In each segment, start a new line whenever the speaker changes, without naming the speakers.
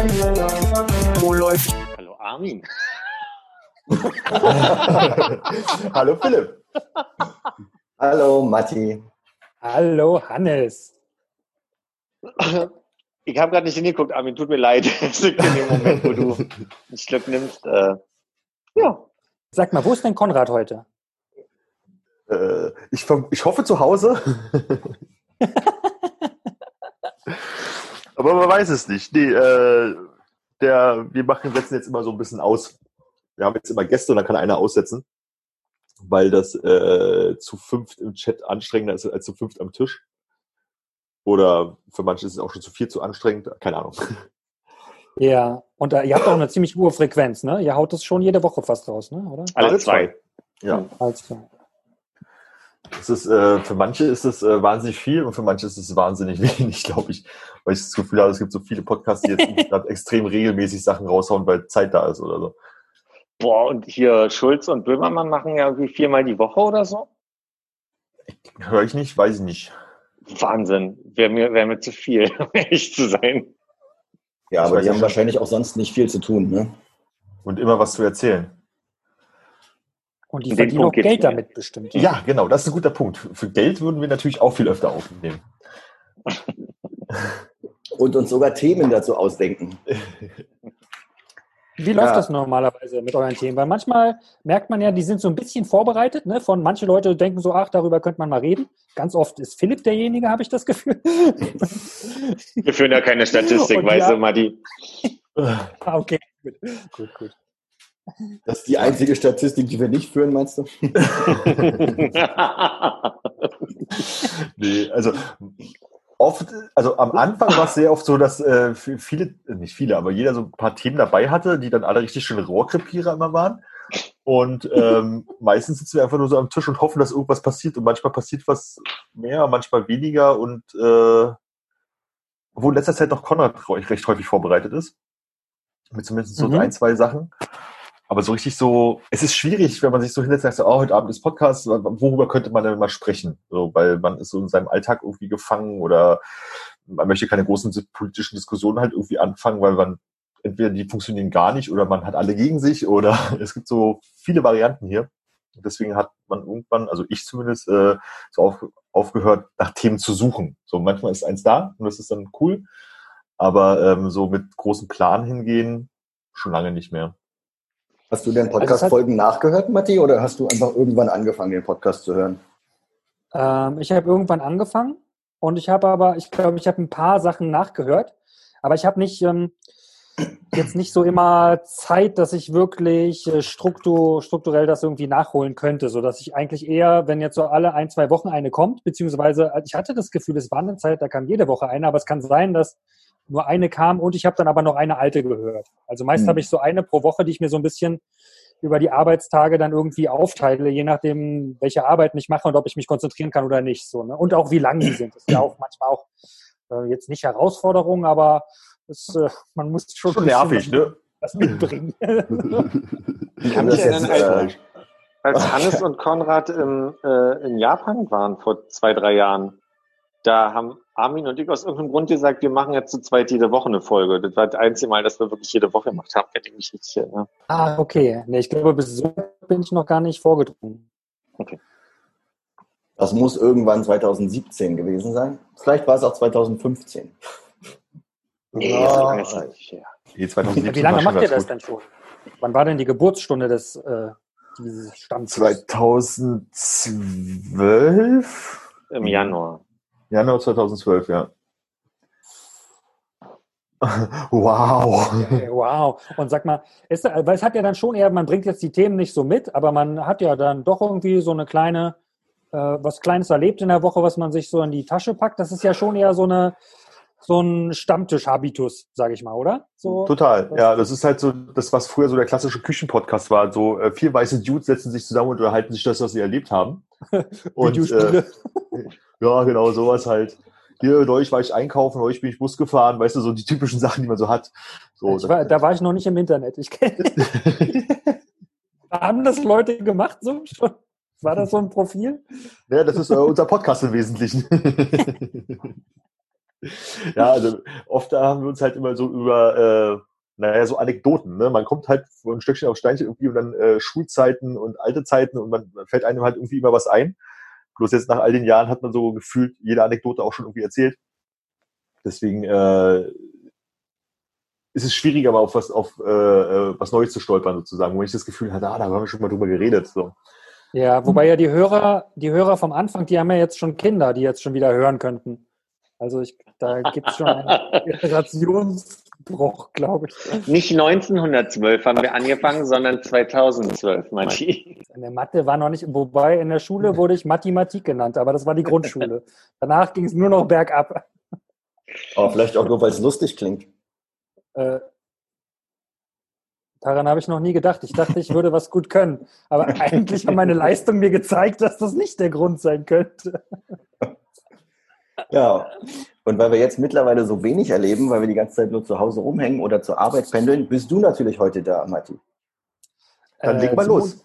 Wo läuft?
Hallo Armin.
Hallo Philipp.
Hallo Matti.
Hallo Hannes.
Ich habe gerade nicht hingeguckt, Armin, tut mir leid. Es liegt in dem Moment, wo du einen Schluck nimmst. Äh, ja.
Sag mal, wo ist denn Konrad heute?
Äh, ich, ich hoffe zu Hause. Aber man weiß es nicht. Nee, äh, der, wir machen, setzen jetzt immer so ein bisschen aus. Wir haben jetzt immer Gäste und dann kann einer aussetzen, weil das äh, zu fünft im Chat anstrengender ist als zu fünft am Tisch. Oder für manche ist es auch schon zu viel zu anstrengend. Keine Ahnung.
Ja, und äh, ihr habt auch eine ziemlich hohe Frequenz, ne? Ihr haut das schon jede Woche fast raus, ne? Oder?
Alle
Alle
zwei.
Ja.
Alles klar.
Es ist, äh, für manche ist es äh, wahnsinnig viel und für manche ist es wahnsinnig wenig, glaube ich. Weil ich das Gefühl habe, es gibt so viele Podcasts, die jetzt gerade extrem regelmäßig Sachen raushauen, weil Zeit da ist oder so.
Boah, und hier Schulz und Böhmermann machen ja irgendwie viermal die Woche oder so.
Höre ich nicht, weiß ich nicht.
Wahnsinn. Wäre mir, wär mir zu viel, um ehrlich zu sein.
Ja, aber die haben wahrscheinlich auch sonst nicht viel zu tun, ne?
Und immer was zu erzählen.
Und die verdienen auch Geld damit bestimmt.
Ja, genau, das ist ein guter Punkt. Für Geld würden wir natürlich auch viel öfter aufnehmen.
Und uns sogar Themen dazu ausdenken.
Wie läuft
Ja.
das normalerweise mit euren Themen? Weil manchmal merkt man ja, die sind so ein bisschen vorbereitet. Ne? Von manche Leute denken so, ach, darüber könnte man mal reden. Ganz oft ist Philipp derjenige, habe ich das Gefühl.
Wir führen ja keine Statistik, weißt
ja.
du, Matti.
ah, okay, gut, gut, gut.
Das ist die einzige Statistik, die wir nicht führen, meinst du?
Nee, also oft, also am Anfang war es sehr oft so, dass äh, viele, nicht viele, aber jeder so ein paar Themen dabei hatte, die dann alle richtig schöne Rohrkrepierer immer waren. Und ähm, meistens sitzen wir einfach nur so am Tisch und hoffen, dass irgendwas passiert. Und manchmal passiert was mehr, manchmal weniger. Und äh, obwohl in letzter Zeit noch Konrad recht häufig vorbereitet ist. Mit zumindest so
Mhm.
ein, zwei Sachen. Aber so richtig so, es ist schwierig, wenn man sich so hinsetzt und sagt, oh, heute Abend ist Podcast, worüber könnte man denn mal sprechen? So, weil man ist so in seinem Alltag irgendwie gefangen oder man möchte keine großen politischen Diskussionen halt irgendwie anfangen, weil man entweder die funktionieren gar nicht oder man hat alle gegen sich oder es gibt so viele Varianten hier. Und deswegen hat man irgendwann, also ich zumindest, äh, so auf, aufgehört, nach Themen zu suchen. So manchmal ist eins da und das ist dann cool, aber ähm, so mit großem Plan hingehen, schon lange nicht mehr.
Hast du den
Also
Podcast-Folgen nachgehört, Matti, oder hast du einfach irgendwann angefangen, den Podcast zu hören?
Ähm, ich habe irgendwann angefangen und ich habe aber, ich glaube, ich habe ein paar Sachen nachgehört, aber ich habe nicht ähm, jetzt nicht so immer Zeit, dass ich wirklich äh, struktur, strukturell das irgendwie nachholen könnte, so dass ich eigentlich eher, wenn jetzt so alle ein, zwei Wochen eine kommt, beziehungsweise äh, ich hatte das Gefühl, es war eine Zeit, da kam jede Woche eine, aber es kann sein, dass nur eine kam und ich habe dann aber noch eine alte gehört. Also meist
Hm.
habe ich so eine pro Woche, die ich mir so ein bisschen über die Arbeitstage dann irgendwie aufteile, je nachdem, welche Arbeiten ich mache und ob ich mich konzentrieren kann oder nicht. So, ne? Und auch wie lang die sind. Das ist ja auch manchmal auch äh, jetzt nicht Herausforderung, aber es, äh, man muss schon,
Schon
ein bisschen
nervig, ne?
was mitbringen.
Ich kann
Das
mich
ist
erinnern,
jetzt,
als,
äh,
als Hannes und Konrad im, äh, in Japan waren vor zwei, drei Jahren. Da haben Armin und ich aus irgendeinem Grund gesagt, wir machen jetzt zu zweit jede Woche eine Folge. Das war das einzige Mal, dass wir wirklich jede Woche gemacht haben, wenn ich mich nicht erinnere.
ah, okay. Nee, ich glaube, bis so bin ich noch gar nicht vorgedrungen.
Das muss irgendwann 2017 gewesen sein. Vielleicht war es auch 2015.
Nee,
Ja.
so lange ist nicht her.
Nee, 2017
Wie lange macht ihr das
gut.
denn schon? Wann war denn die Geburtsstunde des äh, dieses Stamms?
2012?
Im Januar.
Januar 2012, ja. wow.
Okay, Wow. Und sag mal, ist, weil es hat ja dann schon eher, man bringt jetzt die Themen nicht so mit, aber man hat ja dann doch irgendwie so eine kleine, äh, was Kleines erlebt in der Woche, was man sich so in die Tasche packt. Das ist ja schon eher so eine, so ein Stammtisch-Habitus, sage ich mal, oder? So,
Total, ja. Das ist halt so das, was früher so der klassische Küchenpodcast war. So äh, vier weiße Dudes setzen sich zusammen und unterhalten sich das, was sie erlebt haben. Und äh. ja, genau, sowas halt. Hier, neulich war ich einkaufen, neulich bin ich Bus gefahren, weißt du, so die typischen Sachen, die man so hat. So,
war, da war ich noch nicht im Internet. Ich haben das Leute gemacht so schon? War das so ein Profil?
Ja, das ist äh, unser Podcast im Wesentlichen. ja, also oft haben wir uns halt immer so über, äh, naja, so Anekdoten. Ne? Man kommt halt von ein Stückchen auf Steinchen irgendwie und dann äh, Schulzeiten und alte Zeiten und man man fällt einem halt irgendwie immer was ein. Bloß jetzt nach all den Jahren hat man so gefühlt jede Anekdote auch schon irgendwie erzählt. Deswegen äh, ist es schwieriger, mal auf was, auf äh, äh, was Neues zu stolpern, sozusagen, wo ich das Gefühl hatte, ah, da haben wir schon mal drüber geredet. So.
Ja, wobei ja die Hörer, die Hörer vom Anfang, die haben ja jetzt schon Kinder, die jetzt schon wieder hören könnten. Also ich, da gibt es schon einen Generationsbruch, glaube ich.
Nicht 1912 haben wir angefangen, sondern 2012, Matti.
In der Mathe war noch nicht, wobei in der Schule wurde ich Mathematik genannt, aber das war die Grundschule. Danach ging es nur noch bergab.
Aber vielleicht auch nur, weil es lustig klingt.
Äh, daran habe ich noch nie gedacht. Ich dachte, ich würde was gut können. Aber eigentlich haben meine Leistungen mir gezeigt, dass das nicht der Grund sein könnte.
Ja, und weil wir jetzt mittlerweile so wenig erleben, weil wir die ganze Zeit nur zu Hause rumhängen oder zur Arbeit pendeln, bist du natürlich heute da, Matti.
Dann leg mal los.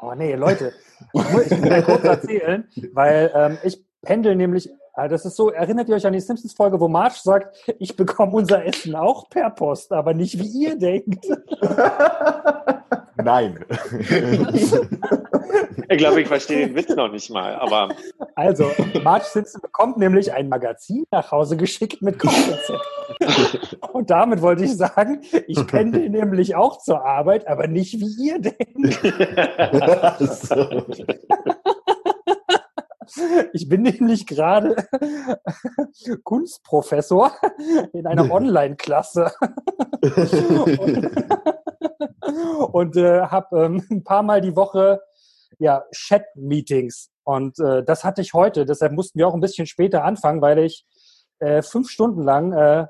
Oh nee, Leute, ich muss ich muss mal kurz erzählen, weil ähm, ich pendel nämlich, ah, das ist so, erinnert ihr euch an die Simpsons-Folge, wo Marge sagt, ich bekomme unser Essen auch per Post, aber nicht wie ihr denkt.
Nein.
Ich glaube, ich verstehe den Witz noch nicht mal, aber
Also, Marge Simpson bekommt nämlich ein Magazin nach Hause geschickt mit Kochrezepten. Und damit wollte ich sagen, ich pendel nämlich auch zur Arbeit, aber nicht wie ihr denkt. Ich bin nämlich gerade Kunstprofessor in einer Online-Klasse und, und äh, habe ähm, ein paar Mal die Woche ja, Chat-Meetings. Und äh, das hatte ich heute. Deshalb mussten wir auch ein bisschen später anfangen, weil ich äh, fünf Stunden lang äh,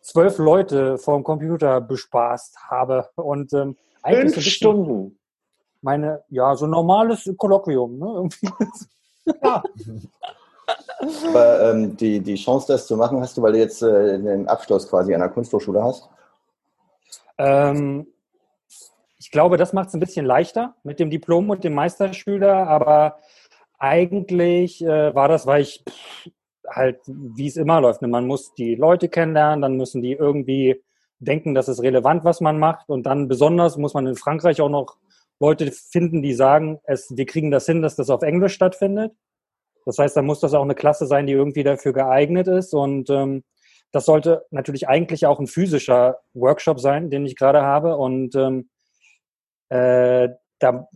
zwölf Leute vor dem Computer bespaßt habe. Und ähm, eigentlich so
fünf Stunden.
meine, ja, so ein normales Kolloquium. Ne? Irgendwie.
Aber ähm, die, die Chance, das zu machen, hast du, weil du jetzt äh, den Abschluss quasi an der Kunsthochschule hast?
Ähm, ich glaube, das macht es ein bisschen leichter mit dem Diplom und dem Meisterschüler, aber eigentlich äh, war das, weil ich pff, halt, wie es immer läuft, ne? man muss die Leute kennenlernen, dann müssen die irgendwie denken, dass es relevant, was man macht und dann besonders muss man in Frankreich auch noch Leute finden, die sagen, es, wir kriegen das hin, dass das auf Englisch stattfindet. Das heißt, da muss das auch eine Klasse sein, die irgendwie dafür geeignet ist und ähm, das sollte natürlich eigentlich auch ein physischer Workshop sein, den ich gerade habe und ähm, äh, da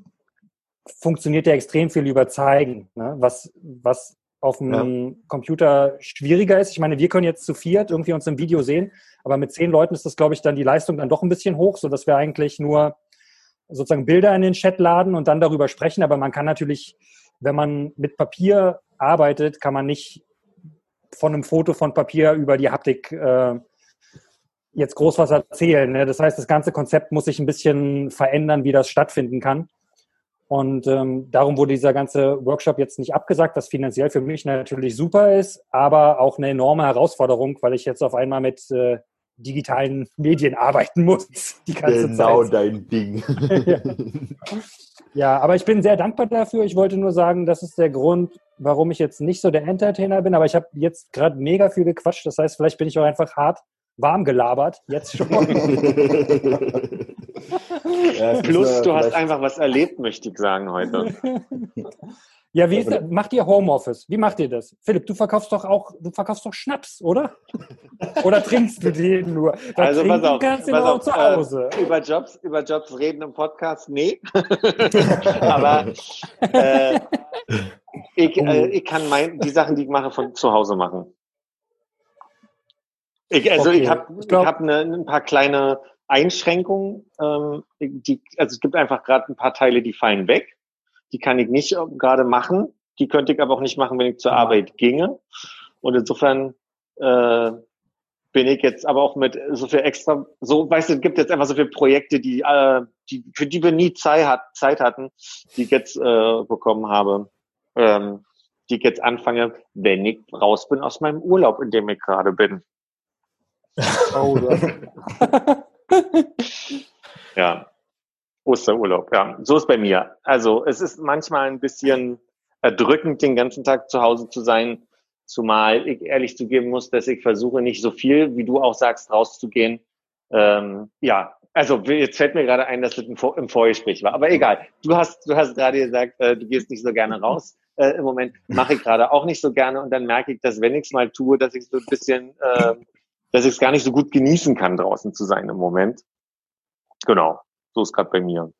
funktioniert ja extrem viel über Zeigen, ne? was, was auf dem Computer schwieriger ist. Ich meine, wir können jetzt zu viert irgendwie uns im Video sehen, aber mit zehn Leuten ist das, glaube ich, dann die Leistung dann doch ein bisschen hoch, so dass wir eigentlich nur sozusagen Bilder in den Chat laden und dann darüber sprechen. Aber man kann natürlich, wenn man mit Papier arbeitet, kann man nicht von einem Foto von Papier über die Haptik äh, jetzt groß was erzählen. Ne? Das heißt, das ganze Konzept muss sich ein bisschen verändern, wie das stattfinden kann. Und ähm, darum wurde dieser ganze Workshop jetzt nicht abgesagt, was finanziell für mich natürlich super ist, aber auch eine enorme Herausforderung, weil ich jetzt auf einmal mit äh, digitalen Medien arbeiten muss die ganze
Genau
Zeit.
dein Ding.
ja. ja, aber ich bin sehr dankbar dafür. Ich wollte nur sagen, das ist der Grund, warum ich jetzt nicht so der Entertainer bin, aber ich habe jetzt gerade mega viel gequatscht. Das heißt, vielleicht bin ich auch einfach hart warm gelabert, jetzt schon.
Ja,
Plus, du hast einfach was erlebt, möchte ich sagen heute.
Ja, wie ist das? Macht ihr Homeoffice? Wie macht ihr das? Philipp, du verkaufst doch auch, du verkaufst doch Schnaps, oder? oder trinkst du den nur? Da
Also pass auf,
kannst du
pass
nur
auf
zu
äh,
Hause.
über Jobs, über Jobs reden im Podcast, nee. Aber äh, ich, äh, ich kann mein, die Sachen, die ich mache, von zu Hause machen. Ich, also
Okay.
ich habe
Ich
ich hab ne, ein paar kleine Einschränkungen. Ähm, die, also es gibt einfach gerade ein paar Teile, die fallen weg. Die kann ich nicht äh, gerade machen. Die könnte ich aber auch nicht machen, wenn ich zur
Ja.
Arbeit ginge. Und insofern äh, bin ich jetzt aber auch mit so viel extra, so, weißt du, es gibt jetzt einfach so viele Projekte, die, äh, die für die wir nie Zeit, hat, Zeit hatten, die ich jetzt äh, bekommen habe, ähm, die ich jetzt anfange, wenn ich raus bin aus meinem Urlaub, in dem ich gerade bin.
Oh,
ja. Osterurlaub, ja. So ist bei mir. Also es ist manchmal ein bisschen erdrückend, den ganzen Tag zu Hause zu sein, zumal ich ehrlich zugeben muss, dass ich versuche, nicht so viel, wie du auch sagst, rauszugehen. Ähm, ja, also jetzt fällt mir gerade ein, dass das im Vorgespräch war. Aber egal. Du hast, du hast gerade gesagt, äh, du gehst nicht so gerne raus. Äh, Im Moment mache ich gerade auch nicht so gerne und dann merke ich, dass wenn ich es mal tue, dass ich so ein bisschen, äh, dass ich es gar nicht so gut genießen kann, draußen zu sein im Moment. Genau. So ist gerade bei mir.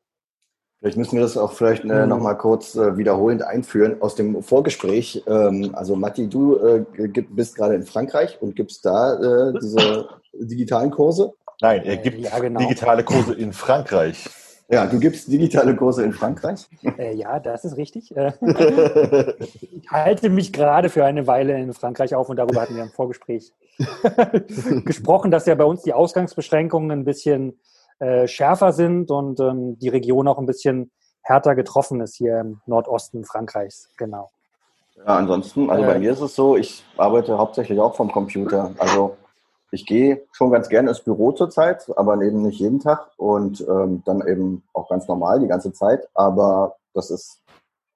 Vielleicht müssen wir das auch vielleicht äh, mhm. nochmal kurz äh, wiederholend einführen aus dem Vorgespräch. Ähm, also Matti, du äh, bist gerade in Frankreich und gibst da äh, diese digitalen Kurse.
Nein, er gibt ja, genau. digitale Kurse in Frankreich.
Ja, du gibst digitale Kurse in Frankreich?
Äh, ja, das ist richtig. Äh, ich halte mich gerade für eine Weile in Frankreich auf und darüber hatten wir im Vorgespräch gesprochen, dass ja bei uns die Ausgangsbeschränkungen ein bisschen äh, schärfer sind und ähm, die Region auch ein bisschen härter getroffen ist hier im Nordosten Frankreichs. Genau.
Ja, ansonsten, also bei äh, mir ist es so, ich arbeite hauptsächlich auch vom Computer. Also ich gehe schon ganz gerne ins Büro zurzeit, aber eben nicht jeden Tag und ähm, dann eben auch ganz normal die ganze Zeit. Aber das ist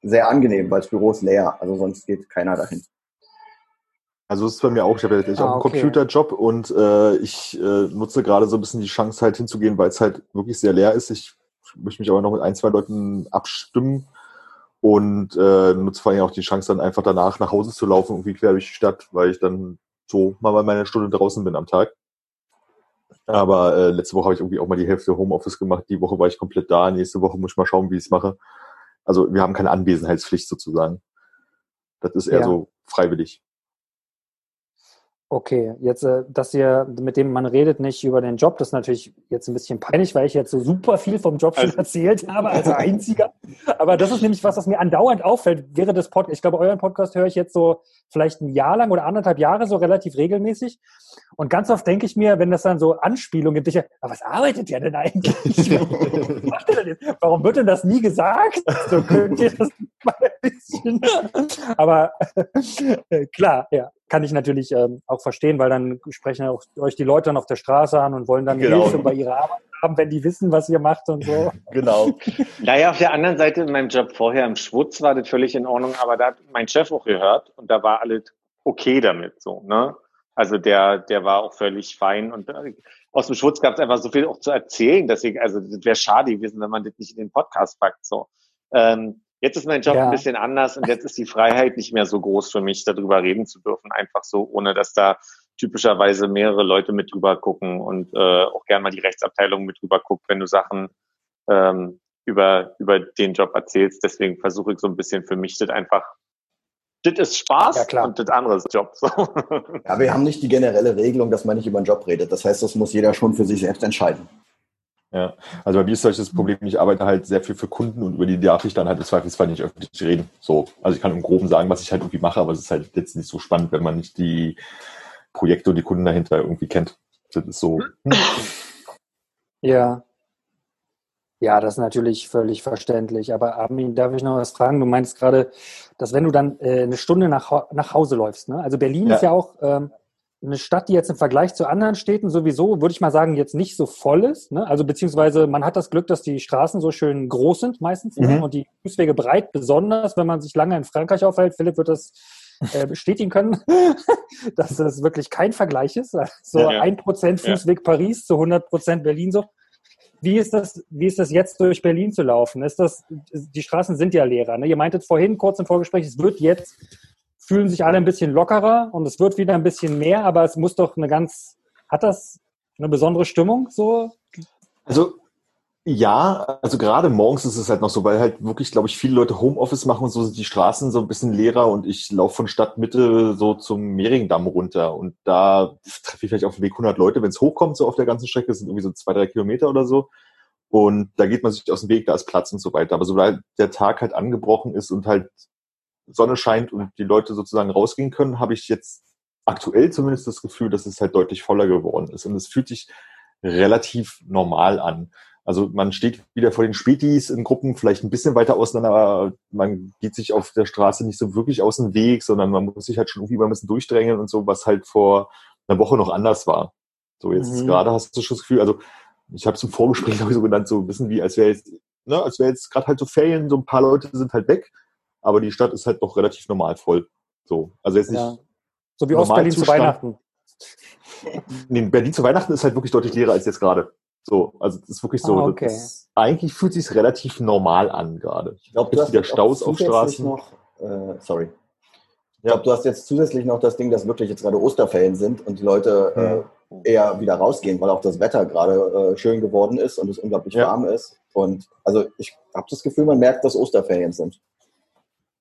sehr angenehm, weil das Büro ist leer. Also sonst geht keiner dahin.
Also es ist bei mir auch, ich habe ja ah, auch einen okay. Computerjob und äh, ich äh, nutze gerade so ein bisschen die Chance halt hinzugehen, weil es halt wirklich sehr leer ist. Ich möchte mich aber noch mit ein, zwei Leuten abstimmen und äh, nutze vor allem auch die Chance dann einfach danach nach Hause zu laufen, irgendwie quer durch die Stadt, weil ich dann so mal bei meiner Stunde draußen bin am Tag. Aber äh, letzte Woche habe ich irgendwie auch mal die Hälfte Homeoffice gemacht. Die Woche war ich komplett da. Nächste Woche muss ich mal schauen, wie ich es mache. Also wir haben keine Anwesenheitspflicht sozusagen. Das ist eher ja. so freiwillig.
Okay, jetzt, äh, dass ihr mit dem man redet nicht über den Job, das ist natürlich jetzt ein bisschen peinlich, weil ich jetzt so super viel vom Job schon also erzählt habe als einziger. Aber das ist nämlich was, was mir andauernd auffällt während des Podcasts. Ich glaube, euren Podcast höre ich jetzt so vielleicht ein Jahr lang oder anderthalb Jahre so relativ regelmäßig. Und ganz oft denke ich mir, wenn das dann so Anspielungen gibt, ich, aber was arbeitet ihr denn eigentlich? was macht ihr denn jetzt? Warum wird denn das nie gesagt? So könnt ihr das mal ein bisschen. Aber äh, klar, ja kann ich natürlich ähm, auch verstehen, weil dann sprechen auch euch die Leute dann auf der Straße an und wollen dann genau. Hilfe bei ihrer Arbeit haben, wenn die wissen, was ihr macht und so.
Genau. naja, auf der anderen Seite in meinem Job vorher im Schwutz war das völlig in Ordnung, aber da hat mein Chef auch gehört und da war alles okay damit so, ne? Also der, der war auch völlig fein und äh, aus dem Schwutz gab es einfach so viel auch zu erzählen, dass ich, also das wäre schade gewesen, wenn man das nicht in den Podcast packt. So. Ähm, Jetzt ist mein Job ja. ein bisschen anders und jetzt ist die Freiheit nicht mehr so groß für mich, darüber reden zu dürfen, einfach so, ohne dass da typischerweise mehrere Leute mit drüber gucken und äh, auch gern mal die Rechtsabteilung mit drüber guckt, wenn du Sachen ähm, über, über den Job erzählst. Deswegen versuche ich so ein bisschen für mich das einfach das ist Spaß ja, klar. und das andere ist Job. So.
Ja, wir haben nicht die generelle Regelung, dass man nicht über den Job redet. Das heißt, das muss jeder schon für sich selbst entscheiden.
Ja, also bei mir ist solches Problem, ich arbeite halt sehr viel für Kunden und über die darf ich dann halt im Zweifelsfall nicht öffentlich reden. So, also ich kann im Groben sagen, was ich halt irgendwie mache, aber es ist halt jetzt nicht so spannend, wenn man nicht die Projekte und die Kunden dahinter irgendwie kennt. Das ist so.
Ja. Ja, das ist natürlich völlig verständlich. Aber Armin, darf ich noch was fragen? Du meinst gerade, dass wenn du dann äh, eine Stunde nach, nach Hause läufst, ne? Also Berlin ja. ist ja auch ähm, eine Stadt, die jetzt im Vergleich zu anderen Städten sowieso, würde ich mal sagen, jetzt nicht so voll ist. Ne? Also beziehungsweise man hat das Glück, dass die Straßen so schön groß sind meistens ne? mhm. ne? und die Fußwege breit, besonders wenn man sich lange in Frankreich aufhält. Philipp wird das äh, bestätigen können, dass das wirklich kein Vergleich ist. So ein ja, Prozent Fußweg ja. Paris zu 100 Prozent Berlin so. Wie ist das, wie ist das jetzt durch Berlin zu laufen? Ist das, die Straßen sind ja leerer. Ne? Ihr meintet vorhin kurz im Vorgespräch, es wird jetzt fühlen sich alle ein bisschen lockerer und es wird wieder ein bisschen mehr, aber es muss doch eine ganz, hat das eine besondere Stimmung so?
Also ja, also gerade morgens ist es halt noch so, weil halt wirklich, glaube ich, viele Leute Homeoffice machen und so sind die Straßen so ein bisschen leerer und ich laufe von Stadtmitte so zum Mehringdamm runter und da treffe ich vielleicht auf dem Weg 100 Leute, wenn es hochkommt, so auf der ganzen Strecke, sind irgendwie so zwei, drei Kilometer oder so. Und da geht man sich aus dem Weg, da ist Platz und so weiter. Aber sobald der Tag halt angebrochen ist und halt Sonne scheint und die Leute sozusagen rausgehen können, habe ich jetzt aktuell zumindest das Gefühl, dass es halt deutlich voller geworden ist. Und es fühlt sich relativ normal an. Also man steht wieder vor den Spätis in Gruppen, vielleicht ein bisschen weiter auseinander, aber man geht sich auf der Straße nicht so wirklich aus dem Weg, sondern man muss sich halt schon irgendwie mal ein bisschen durchdrängen und so, was halt vor einer Woche noch anders war. So jetzt mhm. gerade hast du schon das Gefühl, also ich habe es im Vorgespräch glaube ich so genannt, so ein bisschen wie, als wäre jetzt, ne, als wäre jetzt gerade halt so Ferien, so ein paar Leute sind halt weg, aber die Stadt ist halt noch relativ normal voll. So, also jetzt nicht. Ja.
So wie Ostberlin zu Weihnachten.
Nee, Berlin zu Weihnachten ist halt wirklich deutlich leerer als jetzt gerade. So, also das ist wirklich so. Ah, okay. das, eigentlich fühlt sich relativ normal an gerade.
Ich glaube, hast wieder Staus auf Straßen. Noch, äh, sorry. Ich glaube, du hast jetzt zusätzlich noch das Ding, dass wirklich jetzt gerade Osterferien sind und die Leute hm. äh, eher wieder rausgehen, weil auch das Wetter gerade äh, schön geworden ist und es unglaublich ja. warm ist. Und also ich habe das Gefühl, man merkt, dass Osterferien sind.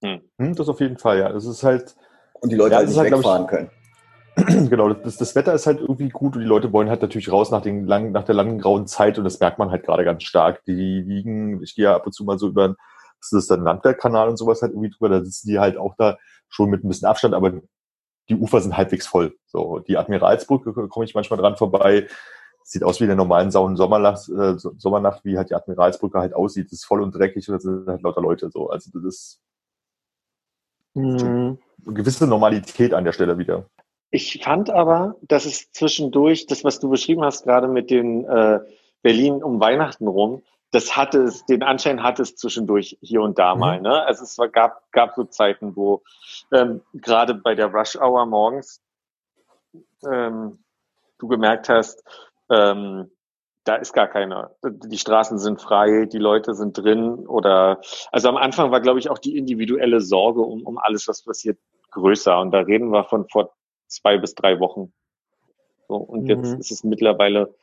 Hm. Das auf jeden Fall, ja. Das ist halt.
Und die Leute ja, halt nicht halt, wegfahren ich, können.
genau, das, das Wetter ist halt irgendwie gut und die Leute wollen halt natürlich raus nach, den langen, nach der langen grauen Zeit und das merkt man halt gerade ganz stark. Die liegen, ich gehe ja ab und zu mal so über, das ist dann Landwehrkanal und sowas halt irgendwie drüber, da sitzen die halt auch da schon mit ein bisschen Abstand, aber die Ufer sind halbwegs voll. So, die Admiralsbrücke komme ich manchmal dran vorbei. Sieht aus wie in der normalen sauren Sommernacht, äh, Sommernacht, wie halt die Admiralsbrücke halt aussieht. Das ist voll und dreckig und das sind halt lauter Leute so. Also das ist eine gewisse Normalität an der Stelle wieder.
Ich fand aber, dass es zwischendurch, das, was du beschrieben hast, gerade mit den äh, Berlin um Weihnachten rum, das hatte es, den Anschein hatte es zwischendurch hier und da mhm. mal. Ne? Also es war, gab, gab so Zeiten, wo ähm, gerade bei der Rush Hour morgens ähm, du gemerkt hast, ähm, da ist gar keiner. Die Straßen sind frei, die Leute sind drin oder also am Anfang war, glaube ich, auch die individuelle Sorge um, um alles, was passiert, größer. Und da reden wir von vor zwei bis drei Wochen. So, und mhm. jetzt ist es mittlerweile,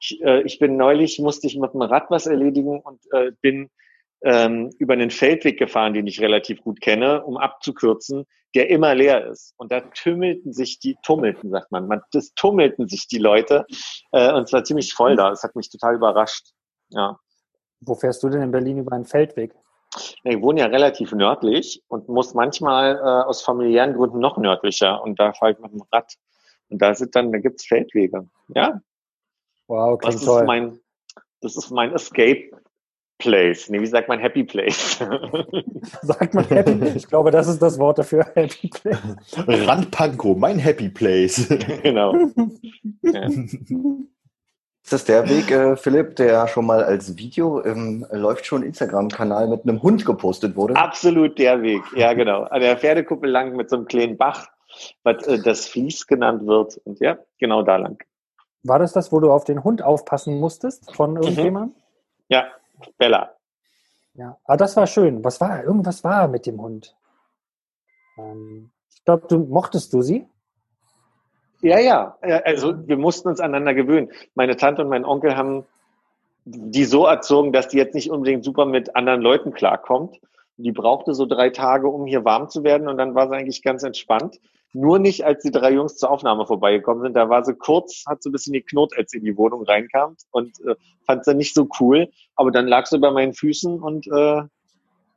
ich, äh, ich bin neulich, musste ich mit dem Rad was erledigen und äh, bin ähm, über einen Feldweg gefahren, den ich relativ gut kenne, um abzukürzen, der immer leer ist. Und da tümmelten sich die, tummelten, sagt man, man das tummelten sich die Leute äh, und zwar ziemlich voll da. Das hat mich total überrascht. Ja.
Wo fährst du denn in Berlin über einen Feldweg?
Ich wohne ja relativ nördlich und muss manchmal äh, aus familiären Gründen noch nördlicher und da fahre ich mit dem Rad. Und da sind dann, da gibt's Feldwege. Ja.
Wow, klingt
das
toll.
Ist mein, das ist mein Escape Place. Nee, wie sagt man Happy Place?
sagt man Happy Place? Ich glaube, das ist das Wort dafür, Happy Place.
Randpanko, mein Happy Place.
genau. Ja.
Ist das der Weg, äh, Philipp, der schon mal als Video im läuft schon Instagram-Kanal mit einem Hund gepostet wurde?
Absolut der Weg, ja genau. An der Pferdekuppel lang mit so einem kleinen Bach, was äh, das Fließ genannt wird. Und ja, genau da lang.
War das das, wo du auf den Hund aufpassen musstest von mhm. irgendjemandem? Mhm.
Ja, Bella.
Ja, aber das war schön. Was war? Irgendwas war mit dem Hund. Ähm, ich glaube, du mochtest du sie?
Ja, ja. Also wir mussten uns aneinander gewöhnen. Meine Tante und mein Onkel haben die so erzogen, dass die jetzt nicht unbedingt super mit anderen Leuten klarkommt. Die brauchte so drei Tage, um hier warm zu werden und dann war sie eigentlich ganz entspannt. Nur nicht, als die drei Jungs zur Aufnahme vorbeigekommen sind. Da war sie kurz, hat so ein bisschen geknurrt, als sie in die Wohnung reinkam und äh, fand sie nicht so cool. Aber dann lag sie bei meinen Füßen und äh,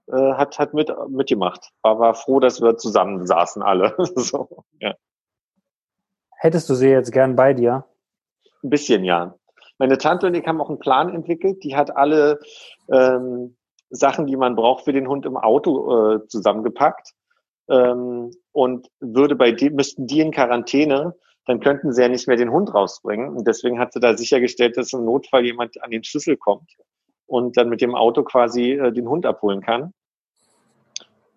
äh, hat, hat mit, mitgemacht. War, war froh, dass wir zusammen saßen alle. so, ja.
Hättest du sie jetzt gern bei dir?
Ein bisschen, ja. Meine Tante und ich haben auch einen Plan entwickelt. Die hat alle ähm, Sachen, die man braucht für den Hund im Auto äh, zusammengepackt. Ähm, und würde bei die, müssten die in Quarantäne, dann könnten sie ja nicht mehr den Hund rausbringen. Und deswegen hat sie da sichergestellt, dass im Notfall jemand an den Schlüssel kommt und dann mit dem Auto quasi äh, den Hund abholen kann.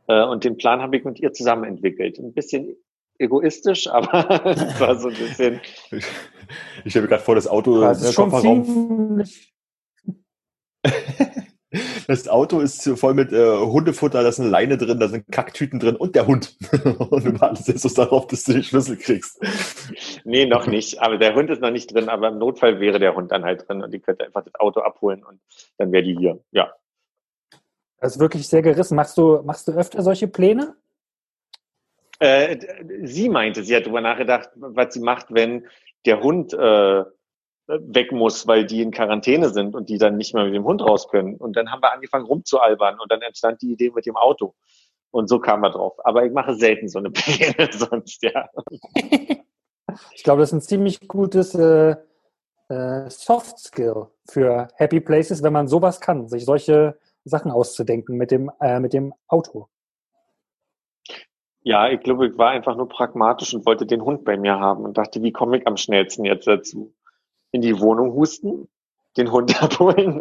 Äh, und den Plan habe ich mit ihr zusammen entwickelt. Ein bisschen egoistisch, aber es war so ein bisschen.
Ich stelle mir gerade vor, das Auto
das ist schon ziemlich
Das Auto ist voll mit äh, Hundefutter, da ist eine Leine drin, da sind Kacktüten drin und der Hund. und du wartest jetzt darauf, dass du den Schlüssel kriegst.
Nee, noch nicht. Aber der Hund ist noch nicht drin, aber im Notfall wäre der Hund dann halt drin und die könnte einfach das Auto abholen und dann wäre die hier. Ja.
Das ist wirklich sehr gerissen. Machst du, machst du öfter solche Pläne?
Äh, sie meinte, sie hat darüber nachgedacht, was sie macht, wenn der Hund äh, weg muss, weil die in Quarantäne sind und die dann nicht mehr mit dem Hund raus können. Und dann haben wir angefangen rumzualbern und dann entstand die Idee mit dem Auto. Und so kam er drauf. Aber ich mache selten so eine Pläne sonst, ja.
Ich glaube, das ist ein ziemlich gutes äh, äh, Soft Skill für Happy Places, wenn man sowas kann, sich solche Sachen auszudenken mit dem, äh, mit dem Auto.
Ja, ich glaube, ich war einfach nur pragmatisch und wollte den Hund bei mir haben und dachte, wie komme ich am schnellsten jetzt dazu? In die Wohnung husten, den Hund abholen.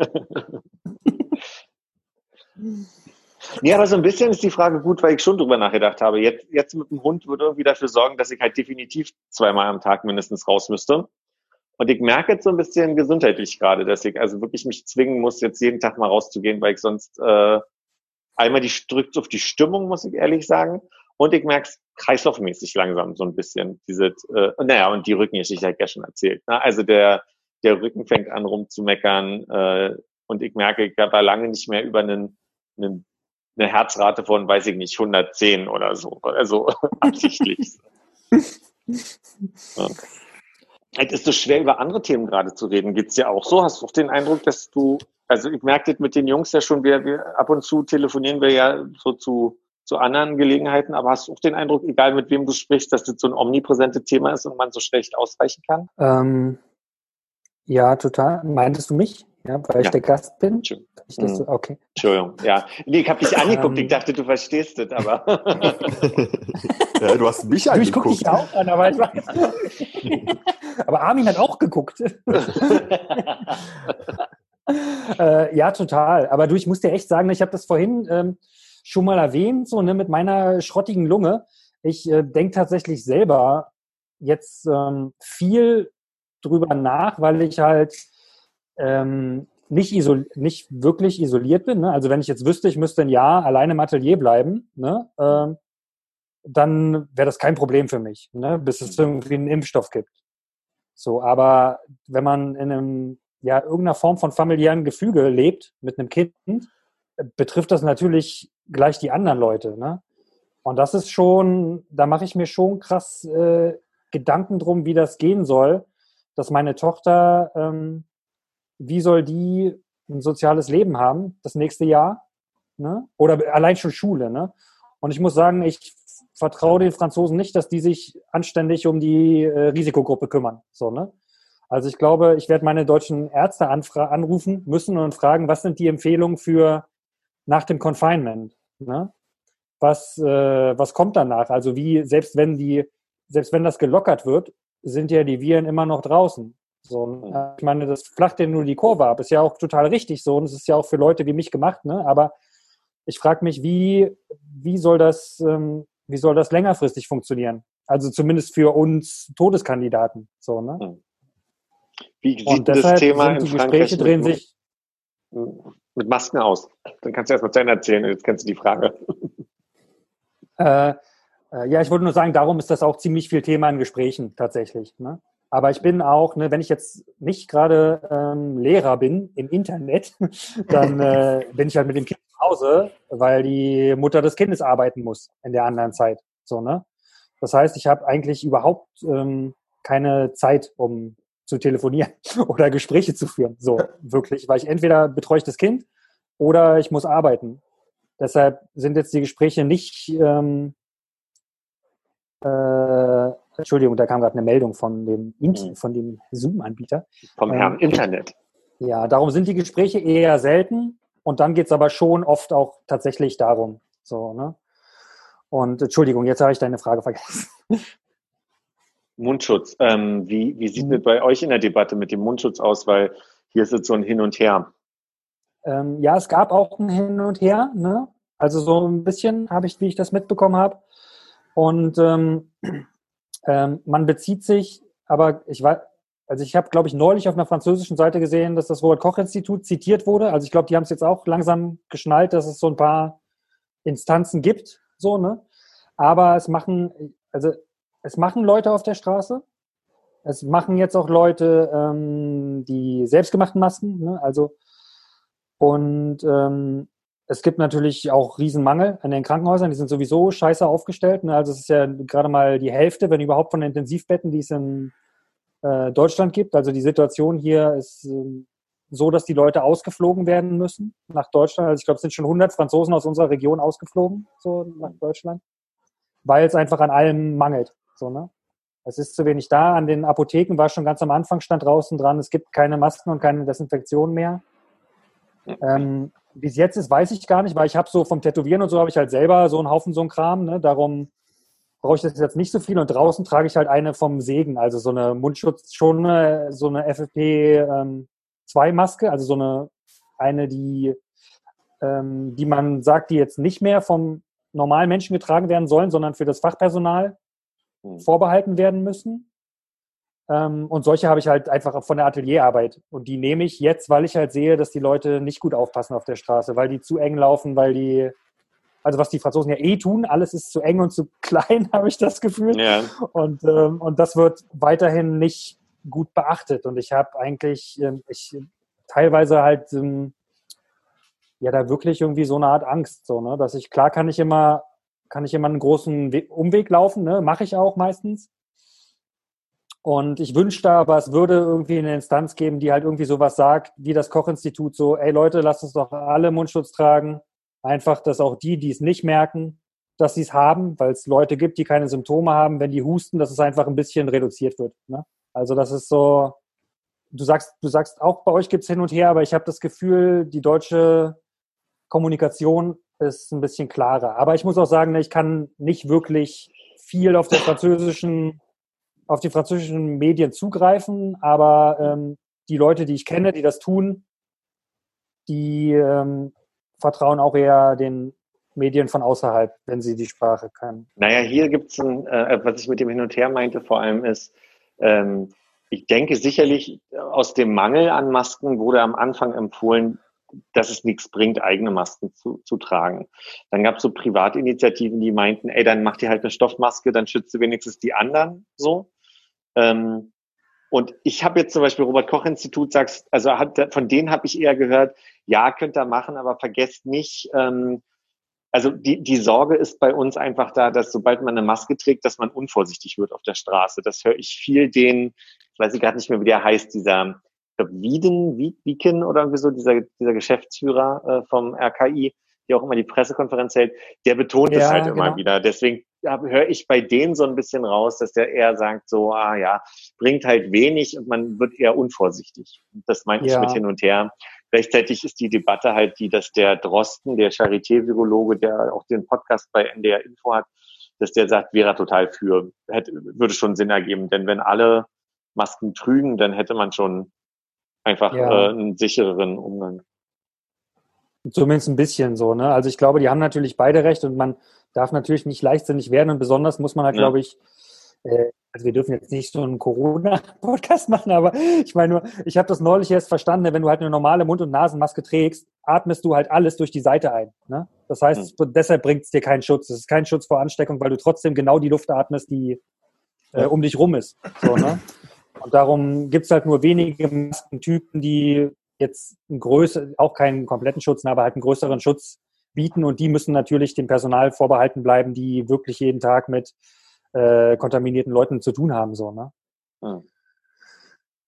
ja, aber so ein bisschen ist die Frage gut, weil ich schon drüber nachgedacht habe. Jetzt, jetzt mit dem Hund würde irgendwie dafür sorgen, dass ich halt definitiv zweimal am Tag mindestens raus müsste. Und ich merke jetzt so ein bisschen gesundheitlich gerade, dass ich also wirklich mich zwingen muss, jetzt jeden Tag mal rauszugehen, weil ich sonst äh, einmal die drückt auf die Stimmung, muss ich ehrlich sagen. Und ich merke es kreislaufmäßig langsam so ein bisschen. Diese, äh, naja, und die Rückengeschichte habe ich ja schon erzählt. Ne? Also der, der Rücken fängt an rumzumeckern äh, und ich merke, ich habe lange nicht mehr über einen, einen, eine Herzrate von, weiß ich nicht, 110 oder so. Also absichtlich. ja. Es ist so schwer, über andere Themen gerade zu reden. Geht's dir auch so? Hast du auch den Eindruck, dass du, also ich merke das mit den Jungs ja schon, wir, wir ab und zu telefonieren wir ja so zu, zu anderen Gelegenheiten, aber hast du auch den Eindruck, egal mit wem du sprichst, dass das so ein omnipräsentes Thema ist und man so schlecht ausweichen kann?
Ähm, ja, total. Meintest du mich? Ja, weil ich der Gast bin? Ich das so, okay.
Entschuldigung, ja. Nee, ich habe dich angeguckt, ich ähm. dachte, du verstehst das, aber.
ja, du hast mich angeguckt. Ich gucke
dich auch an, aber ich weiß. aber Armin hat auch geguckt. äh, ja, total. Aber du, ich muss dir echt sagen, ich habe das vorhin ähm, schon mal erwähnt, so ne, mit meiner schrottigen Lunge. Ich äh, denke tatsächlich selber jetzt ähm, viel drüber nach, weil ich halt ähm, nicht, nicht wirklich isoliert bin. Ne? Also wenn ich jetzt wüsste, ich müsste ein Jahr alleine im Atelier bleiben, ne? ähm, dann wäre das kein Problem für mich, ne? bis es irgendwie einen Impfstoff gibt. So, aber wenn man in einem ja irgendeiner Form von familiären Gefüge lebt mit einem Kind, betrifft das natürlich gleich die anderen Leute. Ne? Und das ist schon, da mache ich mir schon krass äh, Gedanken drum, wie das gehen soll, dass meine Tochter ähm, wie soll die ein soziales Leben haben das nächste Jahr? Ne? Oder allein schon Schule. Ne? Und ich muss sagen, ich vertraue den Franzosen nicht, dass die sich anständig um die äh, Risikogruppe kümmern. So, ne? Also ich glaube, ich werde meine deutschen Ärzte anrufen müssen und fragen, was sind die Empfehlungen für nach dem Confinement? Ne? Was, äh, was kommt danach? Also wie, selbst wenn die, selbst wenn das gelockert wird, sind ja die Viren immer noch draußen. So, äh, ich meine, das flacht ja nur die Kurve ab. Ist ja auch total richtig so und es ist ja auch für Leute wie mich gemacht. Ne? Aber ich frage mich, wie, wie, soll das, ähm, wie soll das längerfristig funktionieren? Also zumindest für uns Todeskandidaten. So, ne? Hm.
Wie sieht und das Thema
sind die Gespräche drehen sich
mit Masken aus? Dann kannst du erst mal zu Ende erzählen, jetzt kennst du die Frage.
Äh, äh, ja, ich wollte nur sagen, darum ist das auch ziemlich viel Thema in Gesprächen tatsächlich. Ne? Aber ich bin auch, ne, wenn ich jetzt nicht gerade ähm, Lehrer bin im Internet, dann äh, bin ich halt mit dem Kind zu Hause, weil die Mutter des Kindes arbeiten muss in der anderen Zeit. So, ne? Das heißt, ich habe eigentlich überhaupt ähm, keine Zeit, um zu telefonieren oder Gespräche zu führen. So, wirklich. Weil ich entweder betreue ich das Kind oder ich muss arbeiten. Deshalb sind jetzt die Gespräche nicht ähm, äh, Entschuldigung, da kam gerade eine Meldung von dem, mhm. von dem Zoom-Anbieter.
Vom Herrn ähm, Internet.
Ja, darum sind die Gespräche eher selten und dann geht es aber schon oft auch tatsächlich darum. So, ne? Und Entschuldigung, jetzt habe ich deine Frage vergessen.
Mundschutz. Ähm, wie, wie sieht mhm. es bei euch in der Debatte mit dem Mundschutz aus? Weil hier ist jetzt so ein Hin und Her.
Ähm, ja, es gab auch ein Hin und Her. Ne? Also so ein bisschen habe ich, wie ich das mitbekommen habe. Und ähm, ähm, man bezieht sich, aber ich weiß, also ich habe, glaube ich, neulich auf einer französischen Seite gesehen, dass das Robert-Koch-Institut zitiert wurde. Also ich glaube, die haben es jetzt auch langsam geschnallt, dass es so ein paar Instanzen gibt, so, ne? Aber es machen, also es machen Leute auf der Straße. Es machen jetzt auch Leute ähm, die selbstgemachten Masken, ne? Also und ähm, es gibt natürlich auch Riesenmangel an den Krankenhäusern, die sind sowieso scheiße aufgestellt. Ne? Also es ist ja gerade mal die Hälfte, wenn überhaupt von den Intensivbetten, die es in äh, Deutschland gibt. Also die Situation hier ist äh, so, dass die Leute ausgeflogen werden müssen nach Deutschland. Also ich glaube, es sind schon 100 Franzosen aus unserer Region ausgeflogen so nach Deutschland, weil es einfach an allem mangelt. So, ne? Es ist zu wenig da. An den Apotheken war schon ganz am Anfang stand draußen dran, es gibt keine Masken und keine Desinfektion mehr. Ähm, wie es jetzt ist, weiß ich gar nicht, weil ich habe so vom Tätowieren und so habe ich halt selber so einen Haufen so einen Kram. Ne? Darum brauche ich das jetzt nicht so viel. Und draußen trage ich halt eine vom Segen, also so eine Mundschutz, schon eine, so eine FFP2-Maske, ähm, also so eine, eine, die, ähm, die man sagt, die jetzt nicht mehr vom normalen Menschen getragen werden sollen, sondern für das Fachpersonal hm. vorbehalten werden müssen. Ähm, und solche habe ich halt einfach von der Atelierarbeit. Und die nehme ich jetzt, weil ich halt sehe, dass die Leute nicht gut aufpassen auf der Straße, weil die zu eng laufen, weil die, also was die Franzosen ja eh tun, alles ist zu eng und zu klein, habe ich das Gefühl. Ja. Und, ähm, und das wird weiterhin nicht gut beachtet. Und ich habe eigentlich, ähm, ich teilweise halt, ähm, ja, da wirklich irgendwie so eine Art Angst, so, ne, dass ich, klar kann ich immer, kann ich immer einen großen Umweg laufen, ne, mache ich auch meistens. Und ich wünschte aber, es würde irgendwie eine Instanz geben, die halt irgendwie sowas sagt, wie das Kochinstitut, so, ey Leute, lasst uns doch alle Mundschutz tragen. Einfach, dass auch die, die es nicht merken, dass sie es haben, weil es Leute gibt, die keine Symptome haben, wenn die husten, dass es einfach ein bisschen reduziert wird. Ne? Also das ist so, du sagst, du sagst auch, bei euch gibt's hin und her, aber ich habe das Gefühl, die deutsche Kommunikation ist ein bisschen klarer. Aber ich muss auch sagen, ich kann nicht wirklich viel auf der französischen auf die französischen Medien zugreifen, aber ähm, die Leute, die ich kenne, die das tun, die ähm, vertrauen auch eher den Medien von außerhalb, wenn sie die Sprache können.
Naja, hier gibt es äh, was ich mit dem Hin und Her meinte, vor allem ist, ähm, ich denke sicherlich aus dem Mangel an Masken wurde am Anfang empfohlen, dass es nichts bringt, eigene Masken zu, zu tragen. Dann gab es so Privatinitiativen, die meinten, ey, dann mach dir halt eine Stoffmaske, dann schützt du wenigstens die anderen so. Ähm, und ich habe jetzt zum Beispiel Robert Koch Institut, sagst, also hat, von denen habe ich eher gehört, ja, könnt ihr machen, aber vergesst nicht, ähm, also die, die Sorge ist bei uns einfach da, dass sobald man eine Maske trägt, dass man unvorsichtig wird auf der Straße. Das höre ich viel den, ich weiß gerade nicht mehr, wie der heißt, dieser glaube, Wieden, Wieken oder irgendwie so, dieser, dieser Geschäftsführer äh, vom RKI, der auch immer die Pressekonferenz hält, der betont es halt immer genau. wieder. Deswegen höre ich bei denen so ein bisschen raus, dass der eher sagt, so, ah ja, bringt halt wenig und man wird eher unvorsichtig. Das meinte ja. ich mit hin und her. Gleichzeitig ist die Debatte halt die, dass der Drosten, der Charité-Virologe, der auch den Podcast bei NDR Info hat, dass der sagt, wäre total für, hätte, würde schon Sinn ergeben. Denn wenn alle Masken trügen, dann hätte man schon einfach ja. äh, einen sichereren Umgang.
Zumindest ein bisschen so, ne? Also ich glaube, die haben natürlich beide recht und man darf natürlich nicht leichtsinnig werden und besonders muss man halt, ja. glaube ich, äh, also wir dürfen jetzt nicht so einen Corona-Podcast machen, aber ich meine nur, ich habe das neulich erst verstanden, wenn du halt eine normale Mund- und Nasenmaske trägst, atmest du halt alles durch die Seite ein. Ne? Das heißt, mhm. deshalb bringt es dir keinen Schutz. Es ist kein Schutz vor Ansteckung, weil du trotzdem genau die Luft atmest, die äh, um dich rum ist. So, ne? Und darum gibt es halt nur wenige Maskentypen, die jetzt einen größeren, auch keinen kompletten Schutz, aber halt einen größeren Schutz bieten und die müssen natürlich dem Personal vorbehalten bleiben, die wirklich jeden Tag mit äh, kontaminierten Leuten zu tun haben. So, ne? Mhm.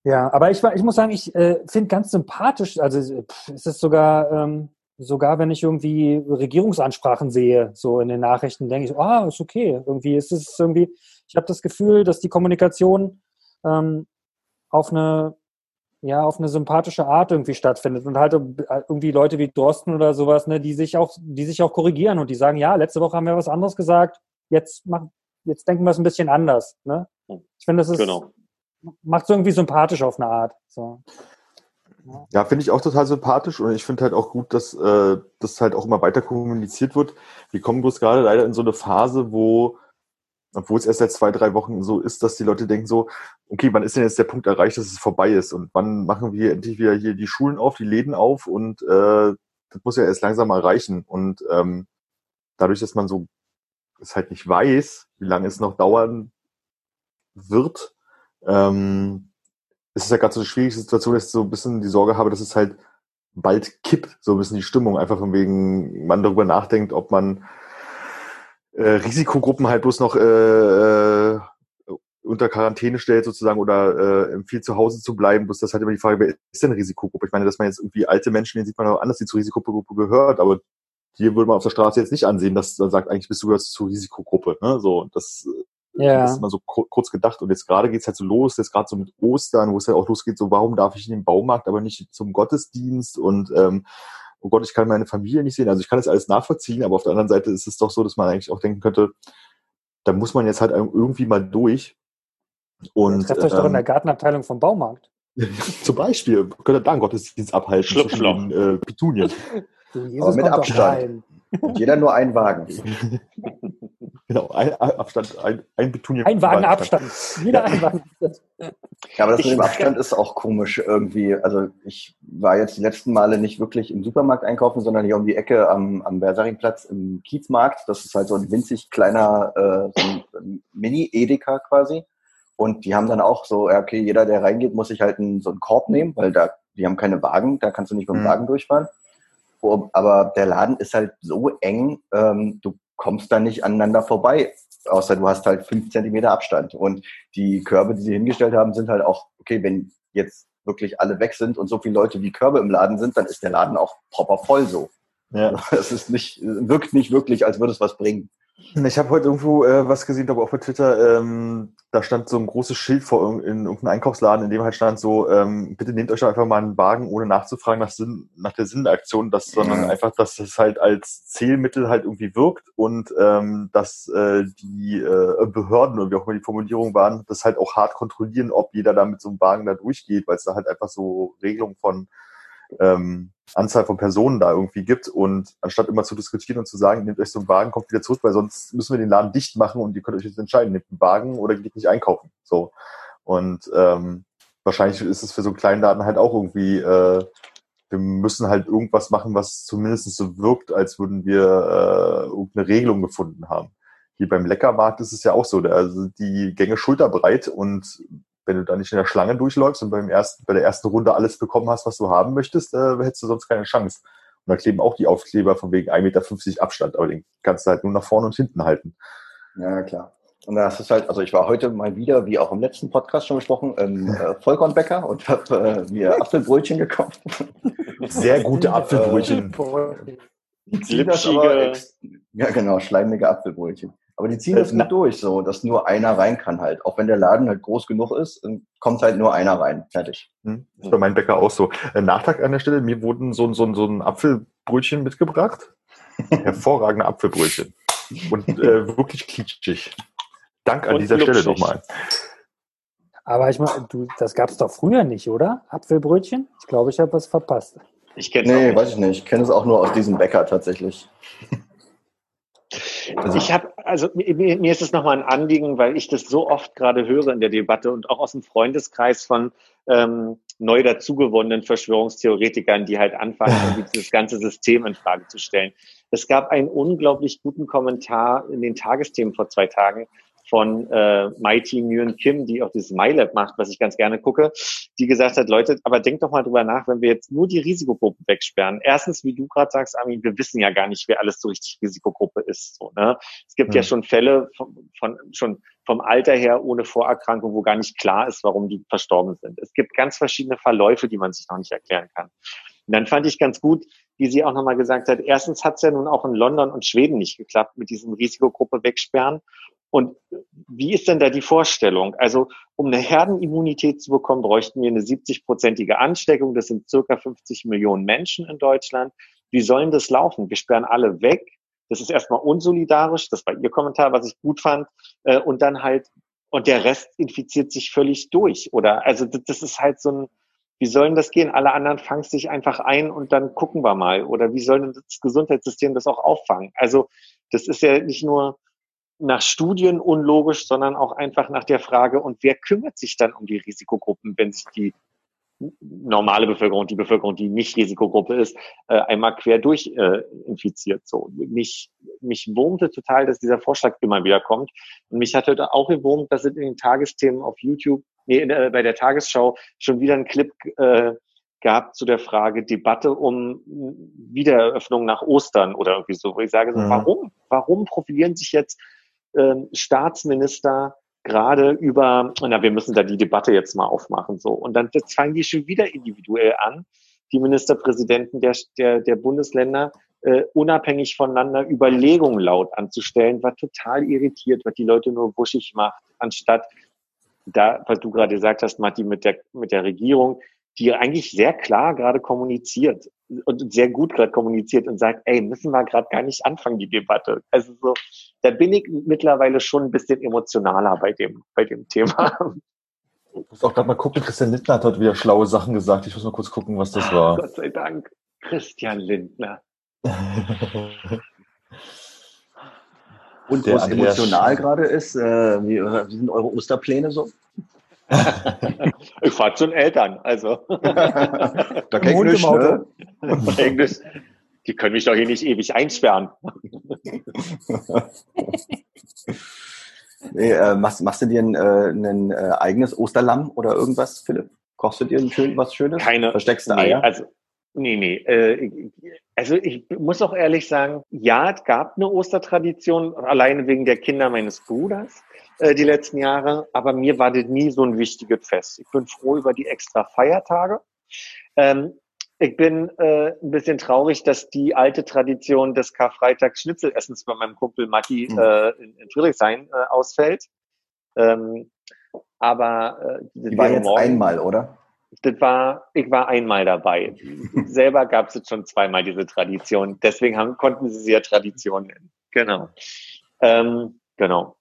Ja, aber ich, ich muss sagen, ich äh, finde ganz sympathisch, also pff, es ist sogar, ähm, sogar wenn ich irgendwie Regierungsansprachen sehe, so in den Nachrichten, denke ich, ah, oh, ist okay. Irgendwie ist es irgendwie, ich habe das Gefühl, dass die Kommunikation ähm, auf eine ja, auf eine sympathische Art irgendwie stattfindet und halt irgendwie Leute wie Drosten oder sowas, ne, die sich auch, die sich auch korrigieren und die sagen, ja, letzte Woche haben wir was anderes gesagt, jetzt machen, jetzt denken wir es ein bisschen anders, ne? Ich finde, das ist, genau. macht es irgendwie sympathisch auf eine Art, so.
Ja, ja finde ich auch total sympathisch und ich finde halt auch gut, dass äh, das halt auch immer weiter kommuniziert wird. Wir kommen bloß gerade leider in so eine Phase, wo obwohl es erst seit zwei, drei Wochen so ist, dass die Leute denken so, okay, wann ist denn jetzt der Punkt erreicht, dass es vorbei ist? Und wann machen wir endlich wieder hier die Schulen auf, die Läden auf? Und äh, das muss ja erst langsam erreichen. Und ähm, dadurch, dass man so es halt nicht weiß, wie lange es noch dauern wird, ähm, ist es ja gerade so eine schwierige Situation, dass ich so ein bisschen die Sorge habe, dass es halt bald kippt, so ein bisschen die Stimmung, einfach von wegen man darüber nachdenkt, ob man äh, Risikogruppen halt bloß noch äh, äh, unter Quarantäne stellt sozusagen oder äh, empfiehlt zu Hause zu bleiben, bloß das halt immer die Frage, wer ist denn Risikogruppe? Ich meine, dass man jetzt irgendwie alte Menschen, den sieht man auch anders, die zur Risikogruppe gehört, aber hier würde man auf der Straße jetzt nicht ansehen, dass man sagt, eigentlich bist du gehörst zur Risikogruppe. Ne? So, das ja. das ist immer so kurz gedacht. Und jetzt gerade geht's halt so los, jetzt gerade so mit Ostern, wo es halt auch losgeht, so warum darf ich in den Baumarkt, aber nicht zum Gottesdienst und ähm, oh Gott, ich kann meine Familie nicht sehen. Also ich kann das alles nachvollziehen, aber auf der anderen Seite ist es doch so, dass man eigentlich auch denken könnte, da muss man jetzt halt irgendwie mal durch.
Und, Trefft euch ähm, doch in der Gartenabteilung vom Baumarkt.
Zum Beispiel, könnt ihr da einen Gottesdienst abhalten zwischen äh, Petunien.
Aber mit Abstand. Und jeder nur einen Wagen.
genau, ein Abstand, ein, ein Betunien.
Ein Wagen Abstand. Jeder ja. ein Wagen
Abstand. Ja, aber das ich mit dem Abstand ist auch komisch irgendwie. Also ich war jetzt die letzten Male nicht wirklich im Supermarkt einkaufen, sondern hier um die Ecke am, am Bersaringplatz im Kiezmarkt. Das ist halt so ein winzig kleiner äh, so Mini-Edeka quasi. Und die haben dann auch so, ja, okay, jeder, der reingeht, muss sich halt einen, so einen Korb nehmen, weil da, die haben keine Wagen, da kannst du nicht mit dem mhm. Wagen durchfahren. Aber der Laden ist halt so eng, ähm, du kommst da nicht aneinander vorbei, außer du hast halt fünf Zentimeter Abstand. Und die Körbe, die sie hingestellt haben, sind halt auch, okay, wenn jetzt wirklich alle weg sind und so viele Leute wie Körbe im Laden sind, dann ist der Laden auch proper voll so. Ja. Es ist nicht, wirkt nicht wirklich, als würde es was bringen.
Ich habe heute irgendwo äh, was gesehen, glaube auch bei Twitter, ähm, da stand so ein großes Schild vor in irgendeinem Einkaufsladen, in dem halt stand so, ähm, bitte nehmt euch doch einfach mal einen Wagen, ohne nachzufragen nach, Sinn, nach der Sinn der Aktion, das, sondern ja. einfach, dass es halt als Zählmittel halt irgendwie wirkt und ähm, dass äh, die äh, Behörden oder wie auch immer die Formulierung waren, das halt auch hart kontrollieren, ob jeder da mit so einem Wagen da durchgeht, weil es da halt einfach so Regelungen von ähm, Anzahl von Personen da irgendwie gibt und anstatt immer zu diskutieren und zu sagen, nehmt euch so einen Wagen, kommt wieder zurück, weil sonst müssen wir den Laden dicht machen und ihr könnt euch jetzt entscheiden, nehmt einen Wagen oder geht nicht einkaufen. So. Und ähm, wahrscheinlich ist es für so einen kleinen Laden halt auch irgendwie, äh, wir müssen halt irgendwas machen, was zumindest so wirkt, als würden wir äh, irgendeine Regelung gefunden haben. Hier beim Leckermarkt ist es ja auch so, also die Gänge schulterbreit und wenn du da nicht in der Schlange durchläufst und beim ersten, bei der ersten Runde alles bekommen hast, was du haben möchtest, äh, hättest du sonst keine Chance. Und da kleben auch die Aufkleber von wegen 1,50 Meter Abstand, aber den kannst du halt nur nach vorne und hinten halten.
Ja, klar. Und das ist halt, also ich war heute mal wieder, wie auch im letzten Podcast schon besprochen, im äh, Vollkornbäcker und habe äh, mir Apfelbrötchen gekauft.
Sehr gute Apfelbrötchen.
Aber ja, genau, schleimige Apfelbrötchen. Aber die ziehen das gut durch, so, dass nur einer rein kann halt. Auch wenn der Laden halt groß genug ist, kommt halt nur einer rein. Fertig.
Hm, ist bei meinem Bäcker auch so. Äh, Nachtrag an der Stelle, mir wurden so, so, so ein Apfelbrötchen mitgebracht. Hervorragende Apfelbrötchen. Und äh, wirklich kitschig. Dank an Und dieser Stelle nochmal.
Aber ich meine, du, das gab es doch früher nicht, oder? Apfelbrötchen? Ich glaube, ich habe was verpasst.
Ich kenne Nee, weiß ich nicht. Ich kenne es auch nur aus diesem Bäcker tatsächlich.
Also ich habe, also mir, mir ist es nochmal ein Anliegen, weil ich das so oft gerade höre in der Debatte und auch aus dem Freundeskreis von ähm, neu dazugewonnenen Verschwörungstheoretikern, die halt anfangen, dieses ganze System in Frage zu stellen. Es gab einen unglaublich guten Kommentar in den Tagesthemen vor zwei Tagen von äh, Mighty Nguyen Kim, die auch dieses MyLab macht, was ich ganz gerne gucke, die gesagt hat, Leute, aber denkt doch mal drüber nach, wenn wir jetzt nur die Risikogruppen wegsperren. Erstens, wie du gerade sagst, Armin, wir wissen ja gar nicht, wer alles so richtig Risikogruppe ist. So, ne? Es gibt hm. ja schon Fälle von, von schon vom Alter her ohne Vorerkrankung, wo gar nicht klar ist, warum die verstorben sind. Es gibt ganz verschiedene Verläufe, die man sich noch nicht erklären kann. Und dann fand ich ganz gut, wie sie auch nochmal gesagt hat, erstens hat es ja nun auch in London und Schweden nicht geklappt mit diesem Risikogruppe wegsperren. Und wie ist denn da die Vorstellung? Also, um eine Herdenimmunität zu bekommen, bräuchten wir eine 70-prozentige Ansteckung. Das sind circa 50 Millionen Menschen in Deutschland. Wie sollen das laufen? Wir sperren alle weg. Das ist erstmal unsolidarisch. Das war Ihr Kommentar, was ich gut fand. Äh, und dann halt, und der Rest infiziert sich völlig durch. Oder, also, das ist halt so ein, wie sollen das gehen? Alle anderen fangen sich einfach ein und dann gucken wir mal. Oder wie soll denn das Gesundheitssystem das auch auffangen? Also, das ist ja nicht nur, nach Studien unlogisch, sondern auch einfach nach der Frage, und wer kümmert sich dann um die Risikogruppen, wenn sich die normale Bevölkerung, die Bevölkerung, die nicht Risikogruppe ist, äh, einmal quer durch äh, infiziert. So, mich, mich wurmte total, dass dieser Vorschlag immer wieder kommt. Und mich hat heute auch gewurmt, dass es in den Tagesthemen auf YouTube, nee, bei der Tagesschau schon wieder ein Clip äh, gab zu der Frage Debatte um Wiedereröffnung nach Ostern oder irgendwie so, wo ich sage, so, mhm. warum? Warum profilieren sich jetzt ähm, Staatsminister gerade über, na, wir müssen da die Debatte jetzt mal aufmachen, so. Und dann fangen die schon wieder individuell an, die Ministerpräsidenten der, der, der Bundesländer, äh, unabhängig voneinander Überlegungen laut anzustellen, war total irritiert, was die Leute nur wuschig macht, anstatt da, was du gerade gesagt hast, Matti, mit der, mit der Regierung, die eigentlich sehr klar gerade kommuniziert und sehr gut gerade kommuniziert und sagt, ey, müssen wir gerade gar nicht anfangen, die Debatte. Also so, da bin ich mittlerweile schon ein bisschen emotionaler bei dem, bei dem Thema.
Ich muss auch gerade mal gucken, Christian Lindner hat heute wieder schlaue Sachen gesagt. Ich muss mal kurz gucken, was das war.
Gott sei Dank. Christian Lindner.
Und wo es emotional gerade ist, äh, wie, wie sind eure Osterpläne so?
ich fahre zu den Eltern, also.
da nicht, ne?
Englisch. Die können mich doch hier nicht ewig einsperren.
nee, äh, machst, machst du dir ein, äh, ein äh, eigenes Osterlamm oder irgendwas, Philipp? Kochst du dir ein schön, was Schönes?
Keine.
Versteckst du
nee,
Eier?
Also, nee, nee. Äh, also ich muss auch ehrlich sagen, ja, es gab eine Ostertradition, alleine wegen der Kinder meines Bruders äh, die letzten Jahre, aber mir war das nie so ein wichtiges Fest. Ich bin froh über die extra Feiertage. Ähm, ich bin äh, ein bisschen traurig, dass die alte Tradition des Karfreitags Schnitzelessens bei meinem Kumpel Matti
Mhm.
äh, in, in Friedrichshain äh, ausfällt. Ähm, aber äh, das
Die war jetzt
morgen-
einmal, oder?
das war, ich war einmal dabei. Selber gab es jetzt schon zweimal diese Tradition. Deswegen haben, konnten sie sie ja Tradition nennen. Genau. Ähm, genau.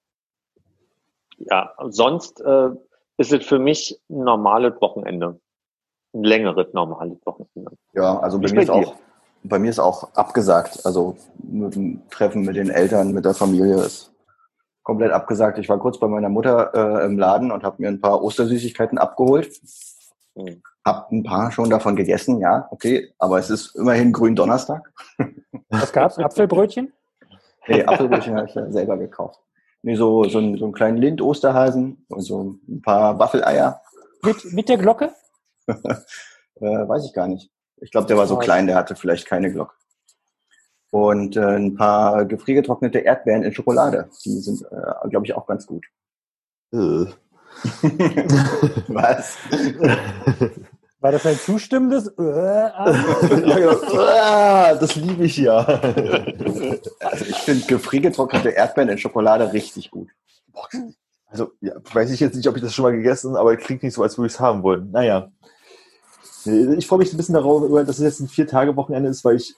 Ja, sonst äh, ist es für mich ein normales Wochenende. Ein längeres normales Wochenende.
Ja, also bei mir,
ist
auch, bei mir ist auch abgesagt. Also mit dem Treffen mit den Eltern, mit der Familie ist komplett abgesagt. Ich war kurz bei meiner Mutter äh, im Laden und habe mir ein paar Ostersüßigkeiten abgeholt.
Hm.
Hab ein paar schon davon gegessen, ja, okay. Aber es ist immerhin Gründonnerstag.
Was gab's? Apfelbrötchen?
Nee, Apfelbrötchen habe ich ja selber gekauft. Nee, so, so, einen, so einen kleinen Lind-Osterhasen und so ein paar Waffeleier.
Mit, mit der Glocke?
Äh, weiß ich gar nicht. Ich glaube, der war so klein, der hatte vielleicht keine Glocke. Und äh, ein paar gefriergetrocknete Erdbeeren in Schokolade. Die sind, äh, glaube ich, auch ganz gut.
Äh.
Was?
War das ein zustimmendes? Äh, ah?
ja, genau. Ah, das liebe ich ja.
Also ich finde gefriergetrocknete Erdbeeren in Schokolade richtig gut.
Also, ja, weiß ich jetzt nicht, ob ich das schon mal gegessen, aber klingt nicht so, als würde ich es haben wollen. Naja. Ich freue mich ein bisschen darauf, dass es jetzt ein Vier-Tage-Wochenende ist, weil ich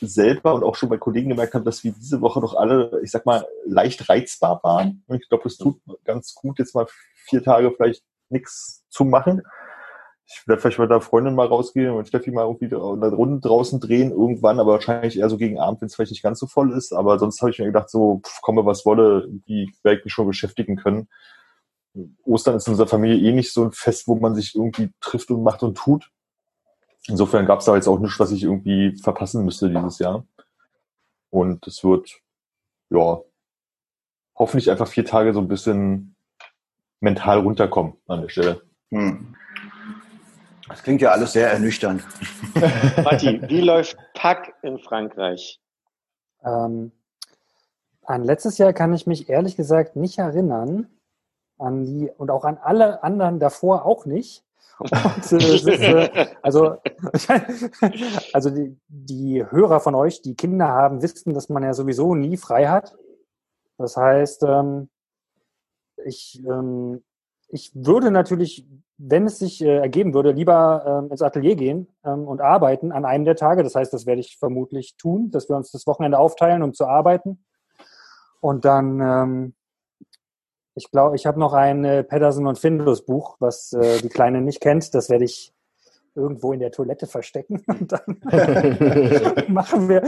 selber und auch schon bei Kollegen gemerkt habe, dass wir diese Woche doch alle, ich sag mal, leicht reizbar waren. Und ich glaube, es tut ganz gut, jetzt mal vier Tage vielleicht nichts zu machen. Ich werde vielleicht mit der Freundin mal rausgehen und Steffi mal irgendwie eine Runde draußen drehen irgendwann, aber wahrscheinlich eher so gegen Abend, wenn es vielleicht nicht ganz so voll ist. Aber sonst habe ich mir gedacht, so, pff, komme was wolle, irgendwie werde ich mich schon beschäftigen können. Ostern ist in unserer Familie eh nicht so ein Fest, wo man sich irgendwie trifft und macht und tut. Insofern gab es da jetzt auch nichts, was ich irgendwie verpassen müsste dieses Jahr. Und es wird, ja, hoffentlich einfach vier Tage so ein bisschen mental runterkommen an der Stelle.
Hm. Das klingt ja alles sehr ernüchternd.
Matti, wie läuft Pack in Frankreich?
Ähm, an letztes Jahr kann ich mich ehrlich gesagt nicht erinnern. An die, und auch an alle anderen davor auch nicht. Und, äh, ist, äh, also, also die, die Hörer von euch, die Kinder haben, wissen, dass man ja sowieso nie frei hat. Das heißt, ähm, ich, ähm, ich würde natürlich, wenn es sich äh, ergeben würde, lieber ähm, ins Atelier gehen ähm, und arbeiten an einem der Tage. Das heißt, das werde ich vermutlich tun, dass wir uns das Wochenende aufteilen, um zu arbeiten. Und dann, ähm, ich glaube, ich habe noch ein äh, Pedersen und Findus Buch, was äh, die Kleine nicht kennt. Das werde ich irgendwo in der Toilette verstecken. Und dann machen wir,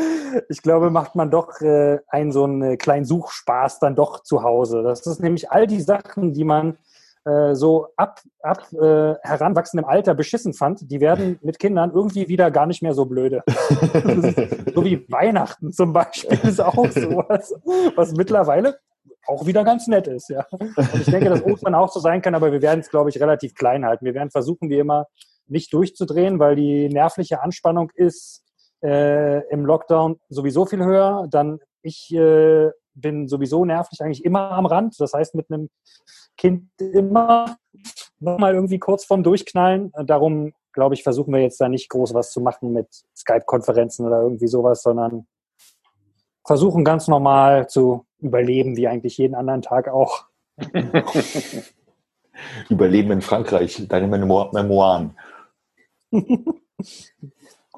ich glaube, macht man doch äh, einen so einen kleinen Suchspaß dann doch zu Hause. Das ist nämlich all die Sachen, die man äh, so ab, ab äh, heranwachsendem Alter beschissen fand, die werden mit Kindern irgendwie wieder gar nicht mehr so blöde. so wie Weihnachten zum Beispiel ist auch sowas, was mittlerweile auch wieder ganz nett ist, ja. Und ich denke, dass Ostern auch so sein kann, aber wir werden es, glaube ich, relativ klein halten. Wir werden versuchen, wie immer, nicht durchzudrehen, weil die nervliche Anspannung ist äh, im Lockdown sowieso viel höher. Dann ich äh, bin sowieso nervlich eigentlich immer am Rand. Das heißt, mit einem Kind immer nochmal irgendwie kurz vorm Durchknallen. Darum glaube ich, versuchen wir jetzt da nicht groß was zu machen mit Skype-Konferenzen oder irgendwie sowas, sondern versuchen ganz normal zu überleben, wie eigentlich jeden anderen Tag auch.
Überleben in Frankreich, deine Memoiren.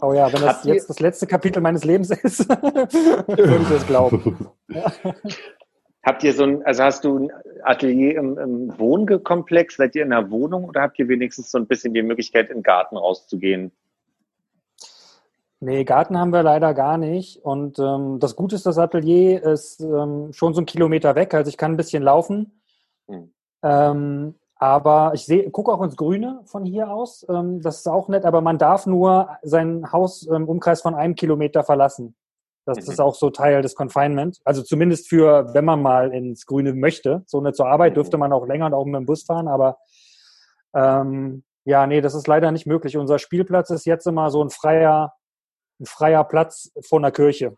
Oh ja, wenn das Habt jetzt das letzte Kapitel meines Lebens ist, würde ich das glauben.
Habt ihr so ein, also hast du ein Atelier im, im Wohnkomplex? Seid ihr in einer Wohnung oder habt ihr wenigstens so ein bisschen die Möglichkeit, in den Garten rauszugehen?
Nee, Garten haben wir leider gar nicht. Und ähm, das Gute ist, das Atelier ist ähm, schon so einen Kilometer weg. Also ich kann ein bisschen laufen. Hm. Ähm, aber ich sehe, gucke auch ins Grüne von hier aus. Ähm, das ist auch nett, aber man darf nur seinen Hausumkreis ähm, von einem Kilometer verlassen. Das mhm. ist auch so Teil des Confinement. Also zumindest für, wenn man mal ins Grüne möchte. So eine zur Arbeit dürfte man auch länger und auch mit dem Bus fahren, aber ähm, ja, nee, das ist leider nicht möglich. Unser Spielplatz ist jetzt immer so ein freier, ein freier Platz vor einer Kirche.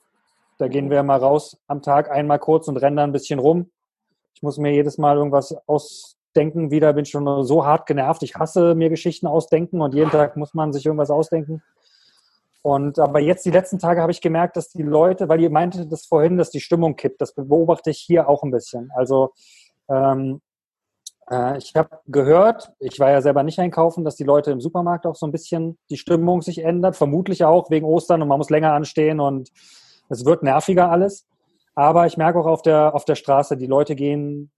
Da gehen wir mal raus am Tag einmal kurz und rennen da ein bisschen rum. Ich muss mir jedes Mal irgendwas aus Denken wieder, bin schon so hart genervt. Ich hasse mir Geschichten ausdenken und jeden Tag muss man sich irgendwas ausdenken. Und aber jetzt die letzten Tage habe ich gemerkt, dass die Leute, weil ihr meinte das vorhin, dass die Stimmung kippt. Das beobachte ich hier auch ein bisschen. Also ähm, äh, ich habe gehört, ich war ja selber nicht einkaufen, dass die Leute im Supermarkt auch so ein bisschen die Stimmung sich ändert. Vermutlich auch wegen Ostern und man muss länger anstehen und es wird nerviger alles. Aber ich merke auch auf der auf der Straße, die Leute gehen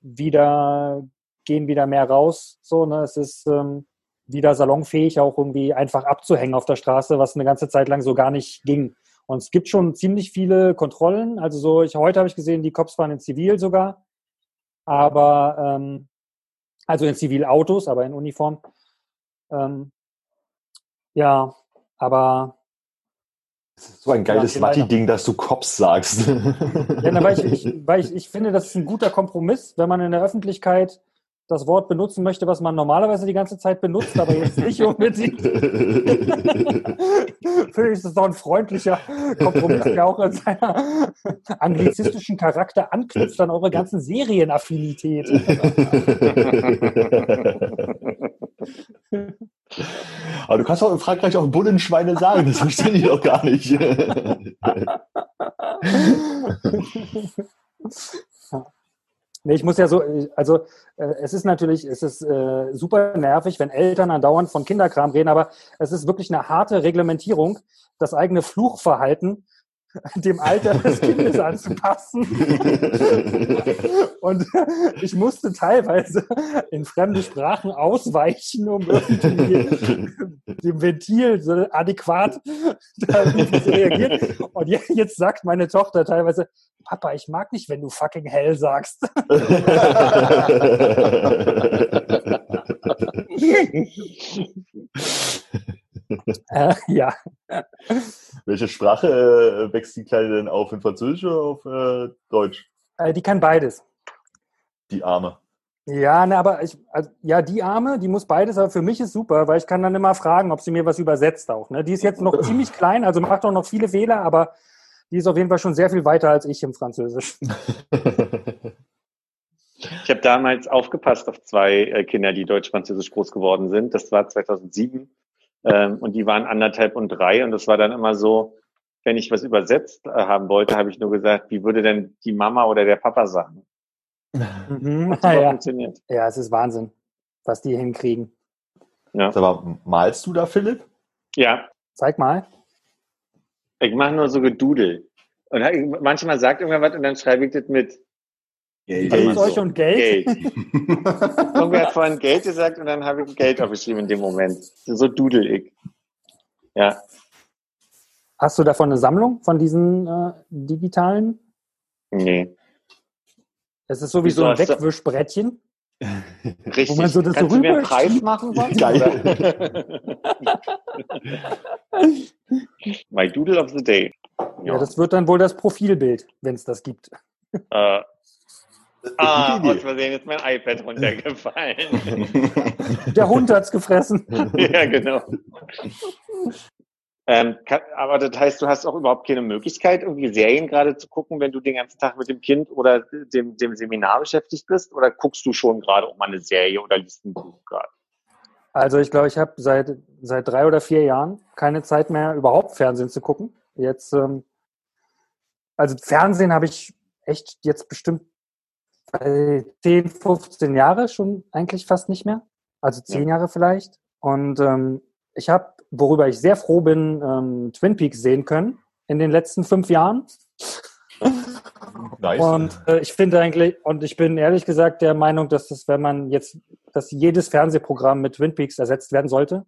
wieder gehen wieder mehr raus. So, ne? Es ist ähm, wieder salonfähig, auch irgendwie einfach abzuhängen auf der Straße, was eine ganze Zeit lang so gar nicht ging. Und es gibt schon ziemlich viele Kontrollen. Also so, ich heute habe ich gesehen, die Cops fahren in Zivil sogar. Aber ähm, also in Zivilautos, aber in Uniform. Ähm, ja, aber
so ein geiles ja, Matti-Ding, dass du Cops sagst.
Ja, na, weil, ich, ich, weil ich, ich finde, das ist ein guter Kompromiss, wenn man in der Öffentlichkeit das Wort benutzen möchte, was man normalerweise die ganze Zeit benutzt, aber jetzt nicht unbedingt. Finde ich, das doch ein freundlicher Kompromiss, der auch an seiner anglizistischen Charakter anknüpft an eure ganzen Serienaffinität.
aber du kannst auch in Frankreich auch Bullenschweine sagen, das verstehe ich doch gar nicht.
Nee, ich muss ja so, also äh, es ist natürlich, es ist äh, super nervig, wenn Eltern andauernd von Kinderkram reden, aber es ist wirklich eine harte Reglementierung, das eigene Fluchverhalten dem Alter des Kindes anzupassen. und ich musste teilweise in fremde Sprachen ausweichen, um irgendwie dem Ventil so adäquat zu reagieren. Und jetzt sagt meine Tochter teilweise, Papa, ich mag nicht, wenn du fucking hell sagst. Äh, ja.
Welche Sprache äh, wächst die Kleine denn auf? In Französisch oder auf äh, Deutsch?
Äh, die kann beides.
Die Arme.
Ja, ne, aber ich, also, ja, die Arme, die muss beides, aber für mich ist super, weil ich kann dann immer fragen, ob sie mir was übersetzt auch. Ne? Die ist jetzt noch ziemlich klein, also macht auch noch viele Fehler, aber die ist auf jeden Fall schon sehr viel weiter als ich im Französisch.
Ich habe damals aufgepasst auf zwei äh, Kinder, die deutsch-französisch groß geworden sind. Das war 2007 ähm, und die waren anderthalb und drei und das war dann immer so, wenn ich was übersetzt äh, haben wollte, habe ich nur gesagt, wie würde denn die Mama oder der Papa sagen?
Mhm. ja. funktioniert. Ja, es ist Wahnsinn, was die hinkriegen.
Ja. Aber malst du da, Philipp?
Ja.
Zeig mal.
Ich mache nur so Gedudel. Und manchmal sagt irgendwer was und dann schreibe ich das mit.
Geld. Geld. euch und Geld? Geld.
Irgendwer hat vorhin Geld gesagt und dann habe ich Geld aufgeschrieben in dem Moment. So dudel ich. Ja.
Hast du davon eine Sammlung von diesen äh, digitalen?
Nee.
Es ist sowieso ein Wegwischbrettchen.
Richtig. Wo man so das Kannst so du mir einen Preis machen? Was? Geil. My Doodle of the Day.
Ja. ja. das wird dann wohl das Profilbild, wenn es das gibt.
Äh, Ah, aus Versehen ist mein iPad runtergefallen.
Der Hund hat's gefressen.
ja, genau. Ähm, kann, aber das heißt, du hast auch überhaupt keine Möglichkeit, irgendwie Serien gerade zu gucken, wenn du den ganzen Tag mit dem Kind oder dem, dem Seminar beschäftigt bist? Oder guckst du schon gerade auch mal eine Serie oder liest ein Buch gerade?
Also ich glaube, ich habe seit, seit drei oder vier Jahren keine Zeit mehr, überhaupt Fernsehen zu gucken. Jetzt, ähm, also Fernsehen habe ich echt jetzt bestimmt 10, 15 Jahre schon eigentlich fast nicht mehr. Also zehn ja. Jahre vielleicht. Und ähm, ich habe, worüber ich sehr froh bin, ähm, Twin Peaks sehen können in den letzten fünf Jahren. Nice. Und äh, ich finde eigentlich, und ich bin ehrlich gesagt der Meinung, dass das, wenn man jetzt, dass jedes Fernsehprogramm mit Twin Peaks ersetzt werden sollte.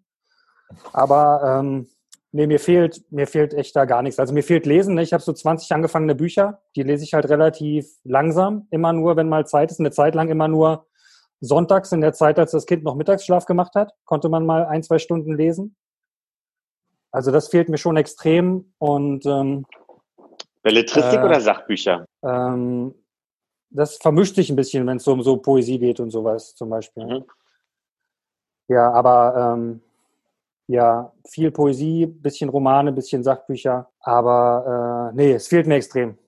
Aber ähm, nee, mir fehlt, mir fehlt echt da gar nichts. Also mir fehlt Lesen. Ne? Ich habe so 20 angefangene Bücher, die lese ich halt relativ langsam, immer nur, wenn mal Zeit ist. Eine Zeit lang immer nur sonntags in der Zeit, als das Kind noch Mittagsschlaf gemacht hat, konnte man mal ein, zwei Stunden lesen. Also das fehlt mir schon extrem und ähm,
Belletristik äh, oder Sachbücher?
Ähm, das vermischt sich ein bisschen, wenn es um so Poesie geht und sowas zum Beispiel. Mhm. Ja, aber ähm, ja, viel Poesie, bisschen Romane, bisschen Sachbücher, aber äh, nee, es fehlt mir extrem.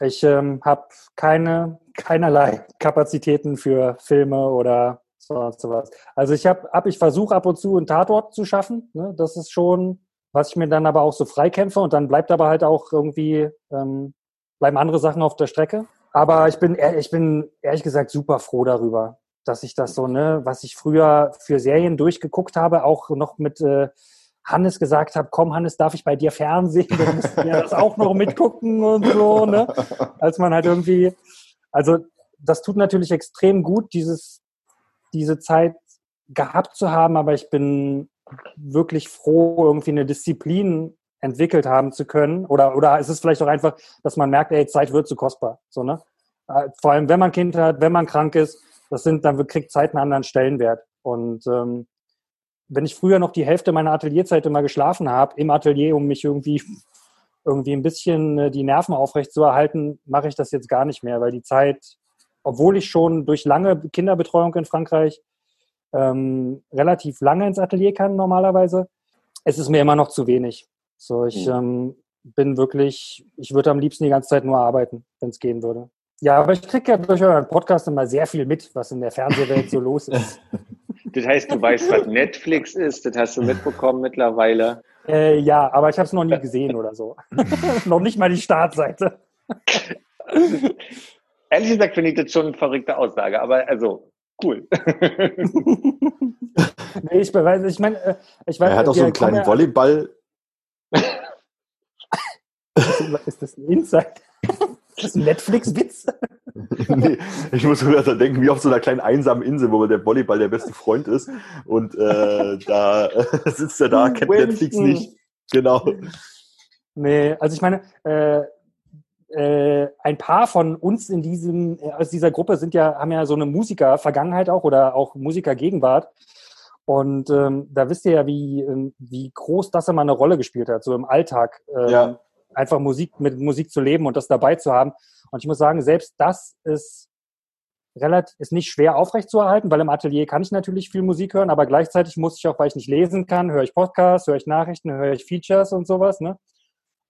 Ich ähm, habe keine, keinerlei Kapazitäten für Filme oder sonst was. Also ich habe, hab, ich versuche ab und zu einen Tatort zu schaffen. Ne? Das ist schon was ich mir dann aber auch so freikämpfe und dann bleibt aber halt auch irgendwie, ähm, bleiben andere Sachen auf der Strecke. Aber ich bin, ich bin ehrlich gesagt super froh darüber, dass ich das so, ne, was ich früher für Serien durchgeguckt habe, auch noch mit äh, Hannes gesagt habe, komm Hannes, darf ich bei dir Fernsehen? Dann musst du ja das auch noch mitgucken und so, ne? Als man halt irgendwie, also das tut natürlich extrem gut, dieses, diese Zeit gehabt zu haben, aber ich bin wirklich froh, irgendwie eine Disziplin entwickelt haben zu können. Oder, oder ist es vielleicht auch einfach, dass man merkt, ey, Zeit wird zu kostbar. So, ne? Äh, vor allem, wenn man Kind hat, wenn man krank ist, das sind, dann kriegt Zeit einen anderen Stellenwert. Und ähm, wenn ich früher noch die Hälfte meiner Atelierzeit immer geschlafen habe, im Atelier, um mich irgendwie irgendwie ein bisschen äh, die Nerven aufrecht zu erhalten, mache ich das jetzt gar nicht mehr, weil die Zeit, obwohl ich schon durch lange Kinderbetreuung in Frankreich ähm, relativ lange ins Atelier kann normalerweise. Es ist mir immer noch zu wenig. So, ich mhm. ähm, bin wirklich, ich würde am liebsten die ganze Zeit nur arbeiten, wenn es gehen würde. Ja, aber ich kriege ja durch euren Podcast immer sehr viel mit, was in der Fernsehwelt so los ist.
Das heißt, du weißt, was Netflix ist, das hast du mitbekommen mittlerweile.
Äh, ja, aber ich habe es noch nie gesehen oder so. noch nicht mal die Startseite.
Ehrlich gesagt finde ich das schon eine verrückte Aussage, aber also cool.
nee, ich weiß, ich meine, äh, ich weiß.
Er hat auch so einen kleinen Volleyball.
ist das ein Insight? Ist das ein Netflix-Witz?
nee, ich muss sogar so denken, wie auf so einer kleinen einsamen Insel, wo der Volleyball der beste Freund ist. Und äh, da äh, sitzt er da, kennt Winston. Netflix nicht. Genau.
Nee, also ich meine, äh, äh, ein paar von uns in diesem, äh, aus dieser Gruppe sind ja, haben ja so eine Musiker-Vergangenheit auch oder auch Musiker-Gegenwart. Und ähm, da wisst ihr ja, wie, ähm, wie groß das immer eine Rolle gespielt hat, so im Alltag. Ähm, ja. Einfach Musik mit Musik zu leben und das dabei zu haben. Und ich muss sagen, selbst das ist relativ, ist nicht schwer aufrechtzuerhalten, weil im Atelier kann ich natürlich viel Musik hören, aber gleichzeitig muss ich auch, weil ich nicht lesen kann, höre ich Podcasts, höre ich Nachrichten, höre ich Features und sowas, ne?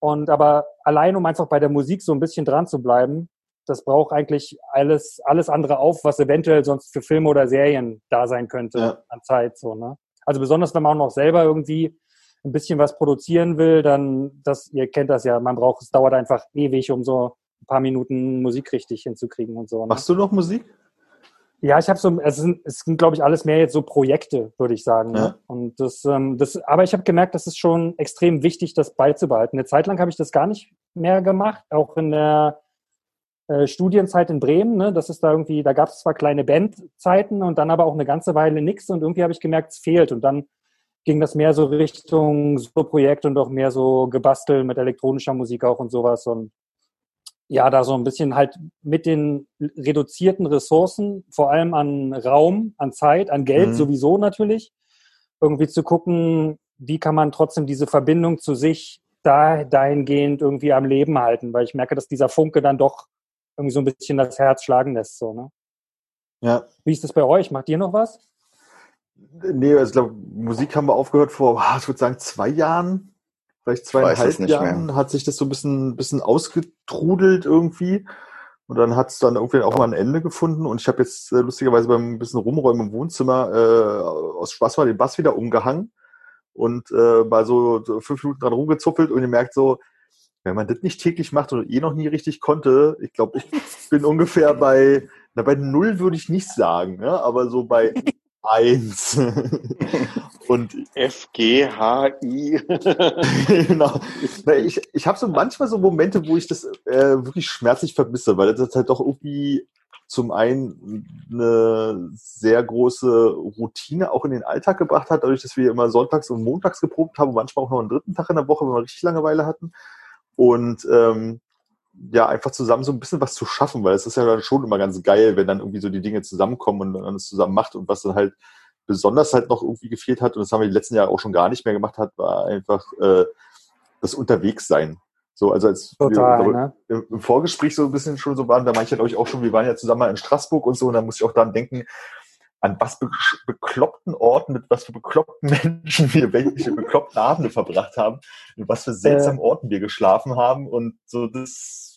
Und aber allein, um einfach bei der Musik so ein bisschen dran zu bleiben, das braucht eigentlich alles, alles andere auf, was eventuell sonst für Filme oder Serien da sein könnte ja. an Zeit. So, ne? Also besonders, wenn man auch noch selber irgendwie ein bisschen was produzieren will, dann, das, ihr kennt das ja, man braucht, es dauert einfach ewig, um so ein paar Minuten Musik richtig hinzukriegen und so.
Ne? Machst du noch Musik?
Ja, ich habe so, es sind, es sind glaube ich, alles mehr jetzt so Projekte, würde ich sagen. Ne? Ja. Ne? Und das, ähm, das, aber ich habe gemerkt, das ist schon extrem wichtig, das beizubehalten. Eine Zeit lang habe ich das gar nicht mehr gemacht, auch in der äh, Studienzeit in Bremen. Ne? Das ist da irgendwie, da gab es zwar kleine Bandzeiten und dann aber auch eine ganze Weile nichts und irgendwie habe ich gemerkt, es fehlt. Und dann ging das mehr so Richtung so Projekt und auch mehr so gebastelt mit elektronischer Musik auch und sowas. Und ja, da so ein bisschen halt mit den reduzierten Ressourcen, vor allem an Raum, an Zeit, an Geld mhm. sowieso natürlich, irgendwie zu gucken, wie kann man trotzdem diese Verbindung zu sich da, dahingehend irgendwie am Leben halten, weil ich merke, dass dieser Funke dann doch irgendwie so ein bisschen das Herz schlagen lässt, so, ne?
Ja.
Wie ist das bei euch? Macht ihr noch was?
Nee, also ich glaube, Musik haben wir aufgehört vor, ich würde sagen, zwei Jahren vielleicht zweieinhalb Jahren hat sich das so ein bisschen, bisschen ausgetrudelt irgendwie. Und dann hat es dann irgendwie auch mal ein Ende gefunden. Und ich habe jetzt äh, lustigerweise beim bisschen Rumräumen im Wohnzimmer äh, aus Spaß mal den Bass wieder umgehangen und äh, mal so, fünf Minuten dran rumgezuppelt und ihr merkt so, wenn man das nicht täglich macht und eh noch nie richtig konnte, ich glaube, ich bin ungefähr bei, na, bei null würde ich nicht sagen, ne? aber so bei eins.
und FGHI.
genau. Na, ich ich habe so manchmal so Momente, wo ich das äh, wirklich schmerzlich vermisse, weil das halt doch irgendwie zum einen eine sehr große Routine auch in den Alltag gebracht hat, dadurch, dass wir immer sonntags und montags geprobt haben, manchmal auch noch einen dritten Tag in der Woche, wenn wir richtig Langeweile hatten. Und ähm, ja, einfach zusammen so ein bisschen was zu schaffen, weil es ist ja dann schon immer ganz geil, wenn dann irgendwie so die Dinge zusammenkommen und man es zusammen macht und was dann halt besonders halt noch irgendwie gefehlt hat, und das haben wir die letzten Jahre auch schon gar nicht mehr gemacht hat, war einfach äh, das Unterwegssein. So, also als
Total,
wir
ne?
im, Vorgespräch so ein bisschen schon so waren, da manche glaube ich auch schon, wir waren ja zusammen mal in Straßburg und so, und da muss ich auch daran denken, an was be bekloppten Orten, mit was für bekloppten Menschen wir welche bekloppten Abende verbracht haben, in was für seltsamen Orten wir geschlafen haben und so das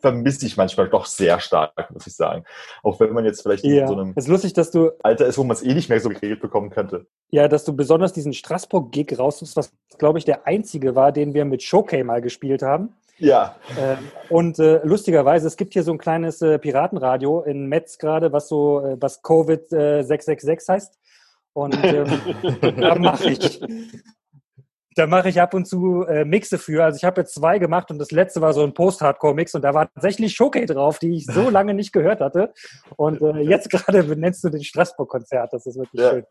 vermisse ich manchmal doch sehr stark, muss ich sagen. Auch wenn man jetzt vielleicht
Ja,
in so einem
es ist lustig, dass du,
Alter ist, wo man es eh nicht mehr so geregelt bekommen könnte.
ja, dass du besonders diesen Straßburg-Gig raussuchst, was, glaube ich, der einzige war, den wir mit Showcase mal gespielt haben.
Ja,
Ähm, und äh, lustigerweise, es gibt hier so ein kleines äh, Piratenradio in Metz gerade, was so, äh, was Covid äh, 666 heißt. Und ähm, da mache ich, da mache ich ab und zu äh, Mixe für. Also ich habe jetzt zwei gemacht und das letzte war so ein Post-Hardcore-Mix und da war tatsächlich Showcase drauf, die ich so lange nicht gehört hatte. Und äh, jetzt gerade benennst du den Straßburg-Konzert. Das ist wirklich
Ja.
schön.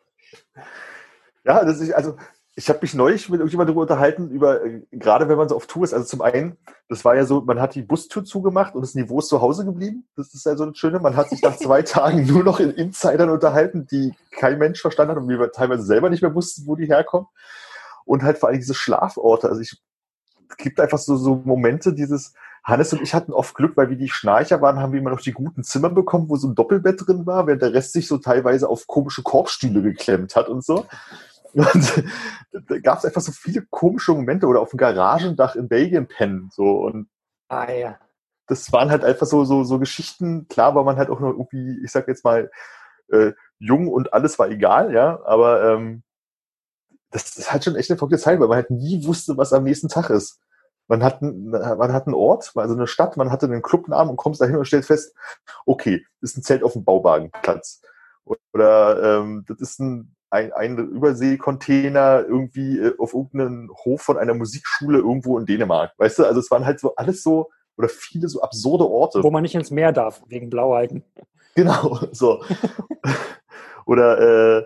ja, das ist, also ich habe mich neulich mit irgendjemandem darüber unterhalten, über, äh, gerade wenn man so auf Tour ist, also zum einen, das war ja so, man hat die Bustür zugemacht und das Niveau ist zu Hause geblieben. Das ist ja so das Schöne. Man hat sich nach zwei Tagen nur noch in Insidern unterhalten, die kein Mensch verstanden hat und wir teilweise selber nicht mehr wussten, wo die herkommen. Und halt vor allem diese Schlaforte. Also ich, es gibt einfach so, so Momente, dieses, Hannes und ich hatten oft Glück, weil wir die Schnarcher waren, haben wir immer noch die guten Zimmer bekommen, wo so ein Doppelbett drin war, während der Rest sich so teilweise auf komische Korbstühle geklemmt hat und so. Und da gab es einfach so viele komische Momente oder auf dem Garagendach in Belgien pennen. So. Und
Ah ja.
das waren halt einfach so, so, so Geschichten. Klar war man halt auch noch irgendwie, ich sag jetzt mal, äh, jung und alles war egal, ja, aber ähm, das ist halt schon echt eine verrückte Zeit, weil man halt nie wusste, was am nächsten Tag ist. Man hat, einen- man hat einen Ort, also eine Stadt, man hatte einen Clubnamen und kommst dahin und stellst fest, okay, das ist ein Zelt auf dem Bauwagenplatz. Oder ähm, das ist ein, ein, ein Überseekontainer irgendwie äh, auf irgendeinem Hof von einer Musikschule irgendwo in Dänemark. Weißt du, also es waren halt so alles so, oder viele so absurde Orte.
Wo man nicht ins Meer darf, wegen Blaualgen.
Genau, so. Oder äh,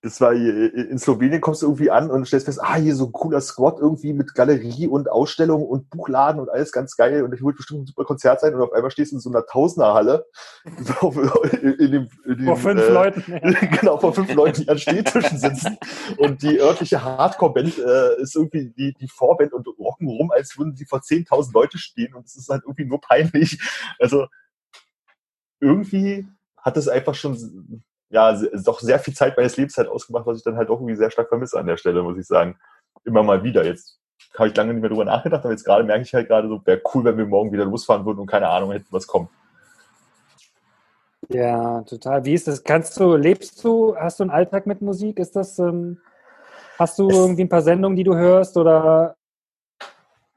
das war hier, in Slowenien kommst du irgendwie an und stellst fest, ah, hier so ein cooler Squad irgendwie mit Galerie und Ausstellung und Buchladen und alles ganz geil und das wird bestimmt ein super Konzert sein und auf einmal stehst du in so einer Tausenderhalle in, in dem, in dem,
Vor fünf
äh,
Leuten. Ja.
genau, vor fünf Leuten, die an Stehtischen sitzen. Und die örtliche Hardcore-Band äh, ist irgendwie die, die Vorband und rocken rum, als würden sie vor 10.000 Leute stehen. Und es ist halt irgendwie nur peinlich. Also irgendwie hat es einfach schon ja, doch sehr viel Zeit meines Lebens halt ausgemacht, was ich dann halt auch irgendwie sehr stark vermisse an der Stelle, muss ich sagen. Immer mal wieder. Jetzt habe ich lange nicht mehr drüber nachgedacht, aber jetzt gerade merke ich halt gerade so, wäre cool, wenn wir morgen wieder losfahren würden und keine Ahnung hätten, was kommt.
Ja, total. Wie ist das? Kannst du, lebst du, hast du einen Alltag mit Musik? Ist das, ähm, hast du
Es-
irgendwie ein paar Sendungen, die du hörst oder?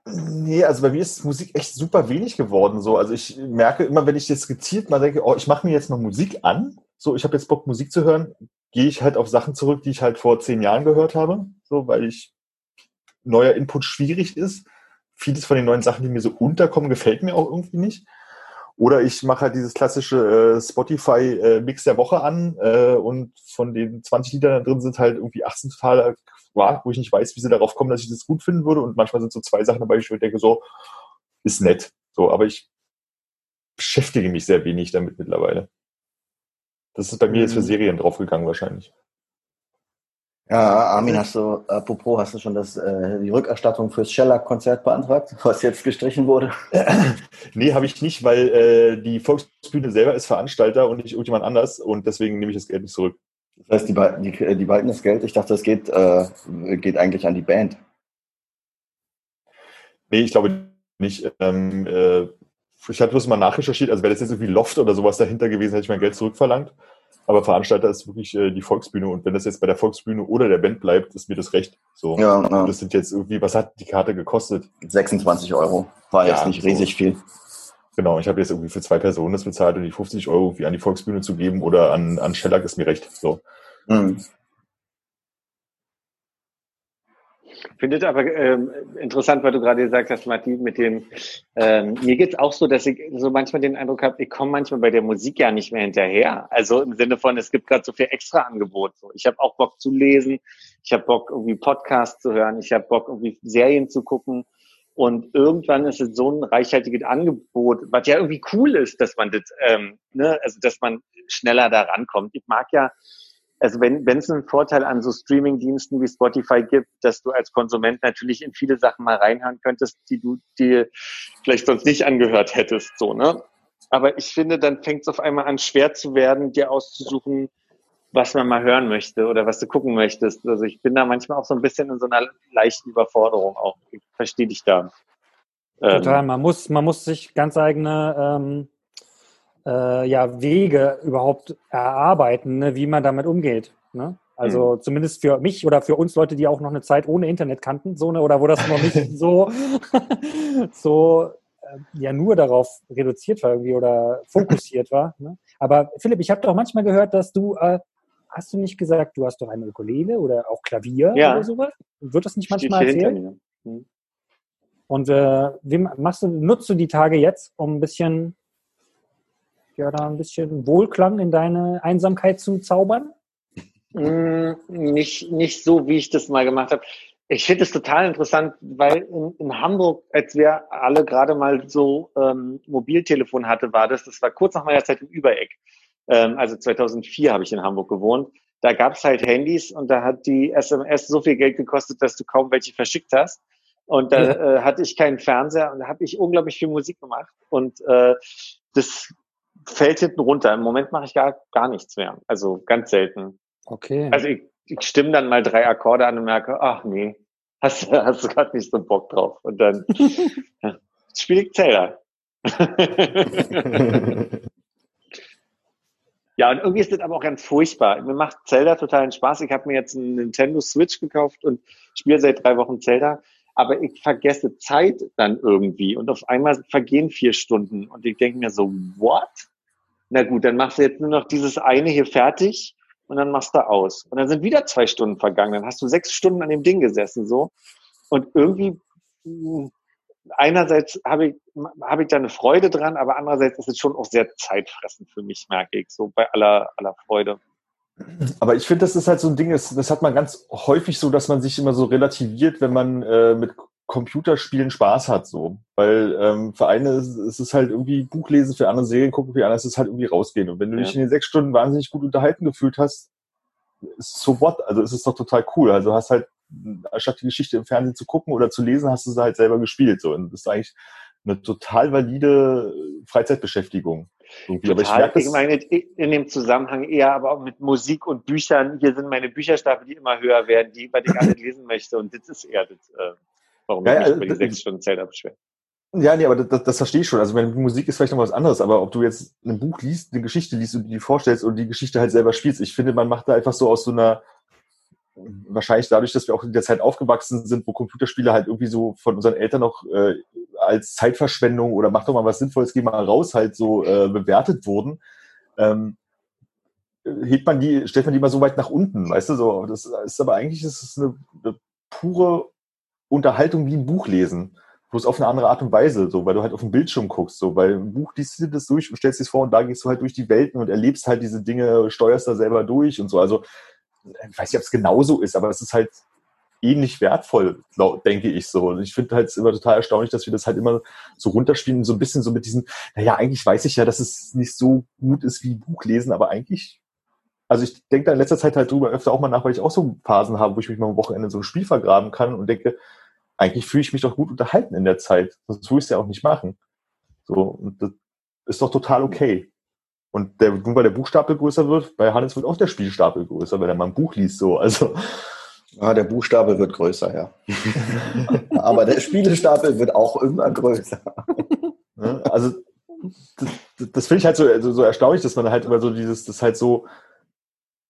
Nee, also bei mir ist Musik echt super wenig geworden. So. Also ich merke immer, wenn ich jetzt gezielt mal denke, oh, ich mache mir jetzt mal Musik an, so ich habe jetzt Bock, Musik zu hören, gehe ich halt auf Sachen zurück, die ich halt vor zehn Jahren gehört habe, so weil ich neuer Input schwierig ist. Vieles von den neuen Sachen, die mir so unterkommen, gefällt mir auch irgendwie nicht. Oder ich mache halt dieses klassische äh, Spotify-Mix der Woche an äh, und von den 20 Liedern da drin sind halt irgendwie 18 total Quark, wo ich nicht weiß, wie sie darauf kommen, dass ich das gut finden würde. Und manchmal sind so zwei Sachen dabei, wo ich denke, so, ist nett. So, aber ich beschäftige mich sehr wenig damit mittlerweile. Das ist bei mir jetzt für
Mhm.
Serien draufgegangen wahrscheinlich.
Ja, Armin, hast du, apropos, hast du schon das, äh, die Rückerstattung fürs Shellac-Konzert beantragt, was jetzt gestrichen wurde?
Nee, habe ich nicht, weil äh, die Volksbühne selber ist Veranstalter und nicht irgendjemand anders und deswegen nehme ich das Geld nicht zurück.
Das heißt, die, beh- die, die behalten das Geld. Ich dachte, das geht, äh, geht eigentlich an die Band.
Nee, ich glaube nicht. Ähm, äh, ich hatte bloß mal nachrecherchiert, also wäre das jetzt irgendwie Loft oder sowas dahinter gewesen, hätte ich mein Geld zurückverlangt. Aber Veranstalter ist wirklich äh, die Volksbühne und wenn das jetzt bei der Volksbühne oder der Band bleibt, ist mir das recht. So.
Ja, ja.
Das sind jetzt irgendwie, was hat die Karte gekostet?
26 Euro. War
Ja,
jetzt nicht
so.
riesig viel.
Genau, ich habe jetzt irgendwie für zwei Personen das bezahlt und die 50 Euro irgendwie an die Volksbühne zu geben oder an, an Shellac ist mir recht. So.
Mhm.
Findet aber ähm, interessant, weil du gerade gesagt hast, Matti, mit dem, ähm, mir geht's auch so, dass ich so manchmal den Eindruck habe, ich komme manchmal bei der Musik ja nicht mehr hinterher. Also im Sinne von, es gibt gerade so viel extra Angebot. So. Ich habe auch Bock zu lesen, ich habe Bock, irgendwie Podcasts zu hören, ich habe Bock, irgendwie Serien zu gucken. Und irgendwann ist es so ein reichhaltiges Angebot, was ja irgendwie cool ist, dass man das, ähm, ne, also dass man schneller da rankommt. Ich mag ja, also wenn wenn es einen Vorteil an so Streaming-Diensten wie Spotify gibt, dass du als Konsument natürlich in viele Sachen mal reinhören könntest, die du dir vielleicht sonst nicht angehört hättest, so ne. Aber ich finde, dann fängt es auf einmal an schwer zu werden, dir auszusuchen, was man mal hören möchte oder was du gucken möchtest. Also ich bin da manchmal auch so ein bisschen in so einer leichten Überforderung auch. Ich verstehe dich da. Ähm,
Total, man muss, man muss sich ganz eigene ähm, äh, ja, Wege überhaupt erarbeiten, ne, wie man damit umgeht. Ne? Also zumindest für mich oder für uns Leute, die auch noch eine Zeit ohne Internet kannten, so ne, oder wo das noch nicht so, so äh, ja nur darauf reduziert war irgendwie oder fokussiert war. Ne? Aber Philipp, ich habe doch manchmal gehört, dass du, äh, hast du nicht gesagt, du hast doch eine Ukulele oder auch Klavier
Ja.
oder sowas? Wird das nicht manchmal erzählt?
mir. Hm.
Und äh, wie machst du, nutzt du die Tage jetzt, um ein bisschen, ja, da ein bisschen Wohlklang in deine Einsamkeit zu zaubern?
Mm, Nicht, nicht so, wie ich das mal gemacht habe. Ich finde es total interessant, weil in, in Hamburg, als wir alle gerade mal so ähm, Mobiltelefon hatte, war das, das war kurz nach meiner Zeit im Übereck. Ähm, also 2004 habe ich in Hamburg gewohnt. Da gab es halt Handys und da hat die SMS so viel Geld gekostet, dass du kaum welche verschickt hast. Und da äh, hatte ich keinen Fernseher und da habe ich unglaublich viel Musik gemacht. Und äh, das fällt hinten runter. Im Moment mache ich gar, gar nichts mehr. Also ganz selten.
Okay.
Also ich, ich stimme dann mal drei Akkorde an und merke, ach nee, hast, du- hast du gerade nicht so Bock drauf. Und dann spiele ich Zelda. ja, und irgendwie ist das aber auch ganz furchtbar. Mir macht Zelda totalen Spaß. Ich habe mir jetzt einen Nintendo Switch gekauft und spiele seit drei Wochen Zelda. Aber ich vergesse Zeit dann irgendwie und auf einmal vergehen vier Stunden und ich denke mir so, what? Na gut, dann machst du jetzt nur noch dieses eine hier fertig und dann machst du aus. Und dann sind wieder zwei Stunden vergangen. Dann hast du sechs Stunden an dem Ding gesessen so. Und irgendwie mh, einerseits habe ich, habe ich da eine Freude dran, aber andererseits ist es schon auch sehr zeitfressend für mich, merke ich, so bei aller, aller Freude.
Aber ich finde, das ist halt so ein Ding, das, das hat man ganz häufig so, dass man sich immer so relativiert, wenn man äh, mit Computerspielen Spaß hat, so. Weil ähm, für eine ist, ist es halt irgendwie Buchlesen, für andere Serien gucken, für andere ist es halt irgendwie rausgehen. Und wenn du
Ja.
dich in den sechs Stunden wahnsinnig gut unterhalten gefühlt hast, ist so what? Also ist es doch total cool. Also hast halt, anstatt die Geschichte im Fernsehen zu gucken oder zu lesen, hast du sie halt selber gespielt. So. Und das ist eigentlich eine total valide Freizeitbeschäftigung. Irgendwie. Aber ich
Total,
merke
ich meine, in dem Zusammenhang eher, aber auch mit Musik und Büchern. Hier sind meine Bücherstapel, die immer höher werden, die, weil ich alle lesen möchte. Und das ist eher das, äh, warum
Ja,
ich mich
ja,
über die
das-
sechs Stunden Zelda beschwere.
Ja, nee, aber das, das verstehe ich schon. Also meine Musik ist vielleicht noch was anderes, aber ob du jetzt ein Buch liest, eine Geschichte liest und die vorstellst und die Geschichte halt selber spielst, ich finde, man macht da einfach so aus so einer, wahrscheinlich dadurch, dass wir auch in der Zeit aufgewachsen sind, wo Computerspiele halt irgendwie so von unseren Eltern noch äh, als Zeitverschwendung oder mach doch mal was Sinnvolles, geh mal raus halt so äh, bewertet wurden, ähm, hebt man die, stellt man die mal so weit nach unten, weißt du, so. Das ist aber eigentlich ist es eine, eine pure Unterhaltung wie ein Buch lesen bloß auf eine andere Art und Weise, so, weil du halt auf den Bildschirm guckst, so, weil im Buch liest du das durch und stellst dir vor und da gehst du halt durch die Welten und erlebst halt diese Dinge, steuerst da selber durch und so. Also, ich weiß nicht, ob es genauso ist, aber es ist halt ähnlich wertvoll, denke ich so. Und ich finde halt immer total erstaunlich, dass wir das halt immer so runterspielen, so ein bisschen so mit diesen, naja, eigentlich weiß ich ja, dass es nicht so gut ist wie Buch lesen, aber eigentlich, also ich denke da in letzter Zeit halt drüber öfter auch mal nach, weil ich auch so Phasen habe, wo ich mich mal am Wochenende so ein Spiel vergraben kann und denke, eigentlich fühle ich mich doch gut unterhalten in der Zeit. Sonst würde ich es ja auch nicht machen. So, und das ist doch total okay. Und der, nur weil der Buchstapel größer wird, bei Hannes wird auch der Spielstapel größer, wenn er mal ein Buch liest, so. Also,
Ja, der Buchstapel wird größer, ja. Aber der Spielestapel wird auch immer größer.
ne? also das, das finde ich halt so, so, so erstaunlich, dass man halt immer so dieses, das halt so,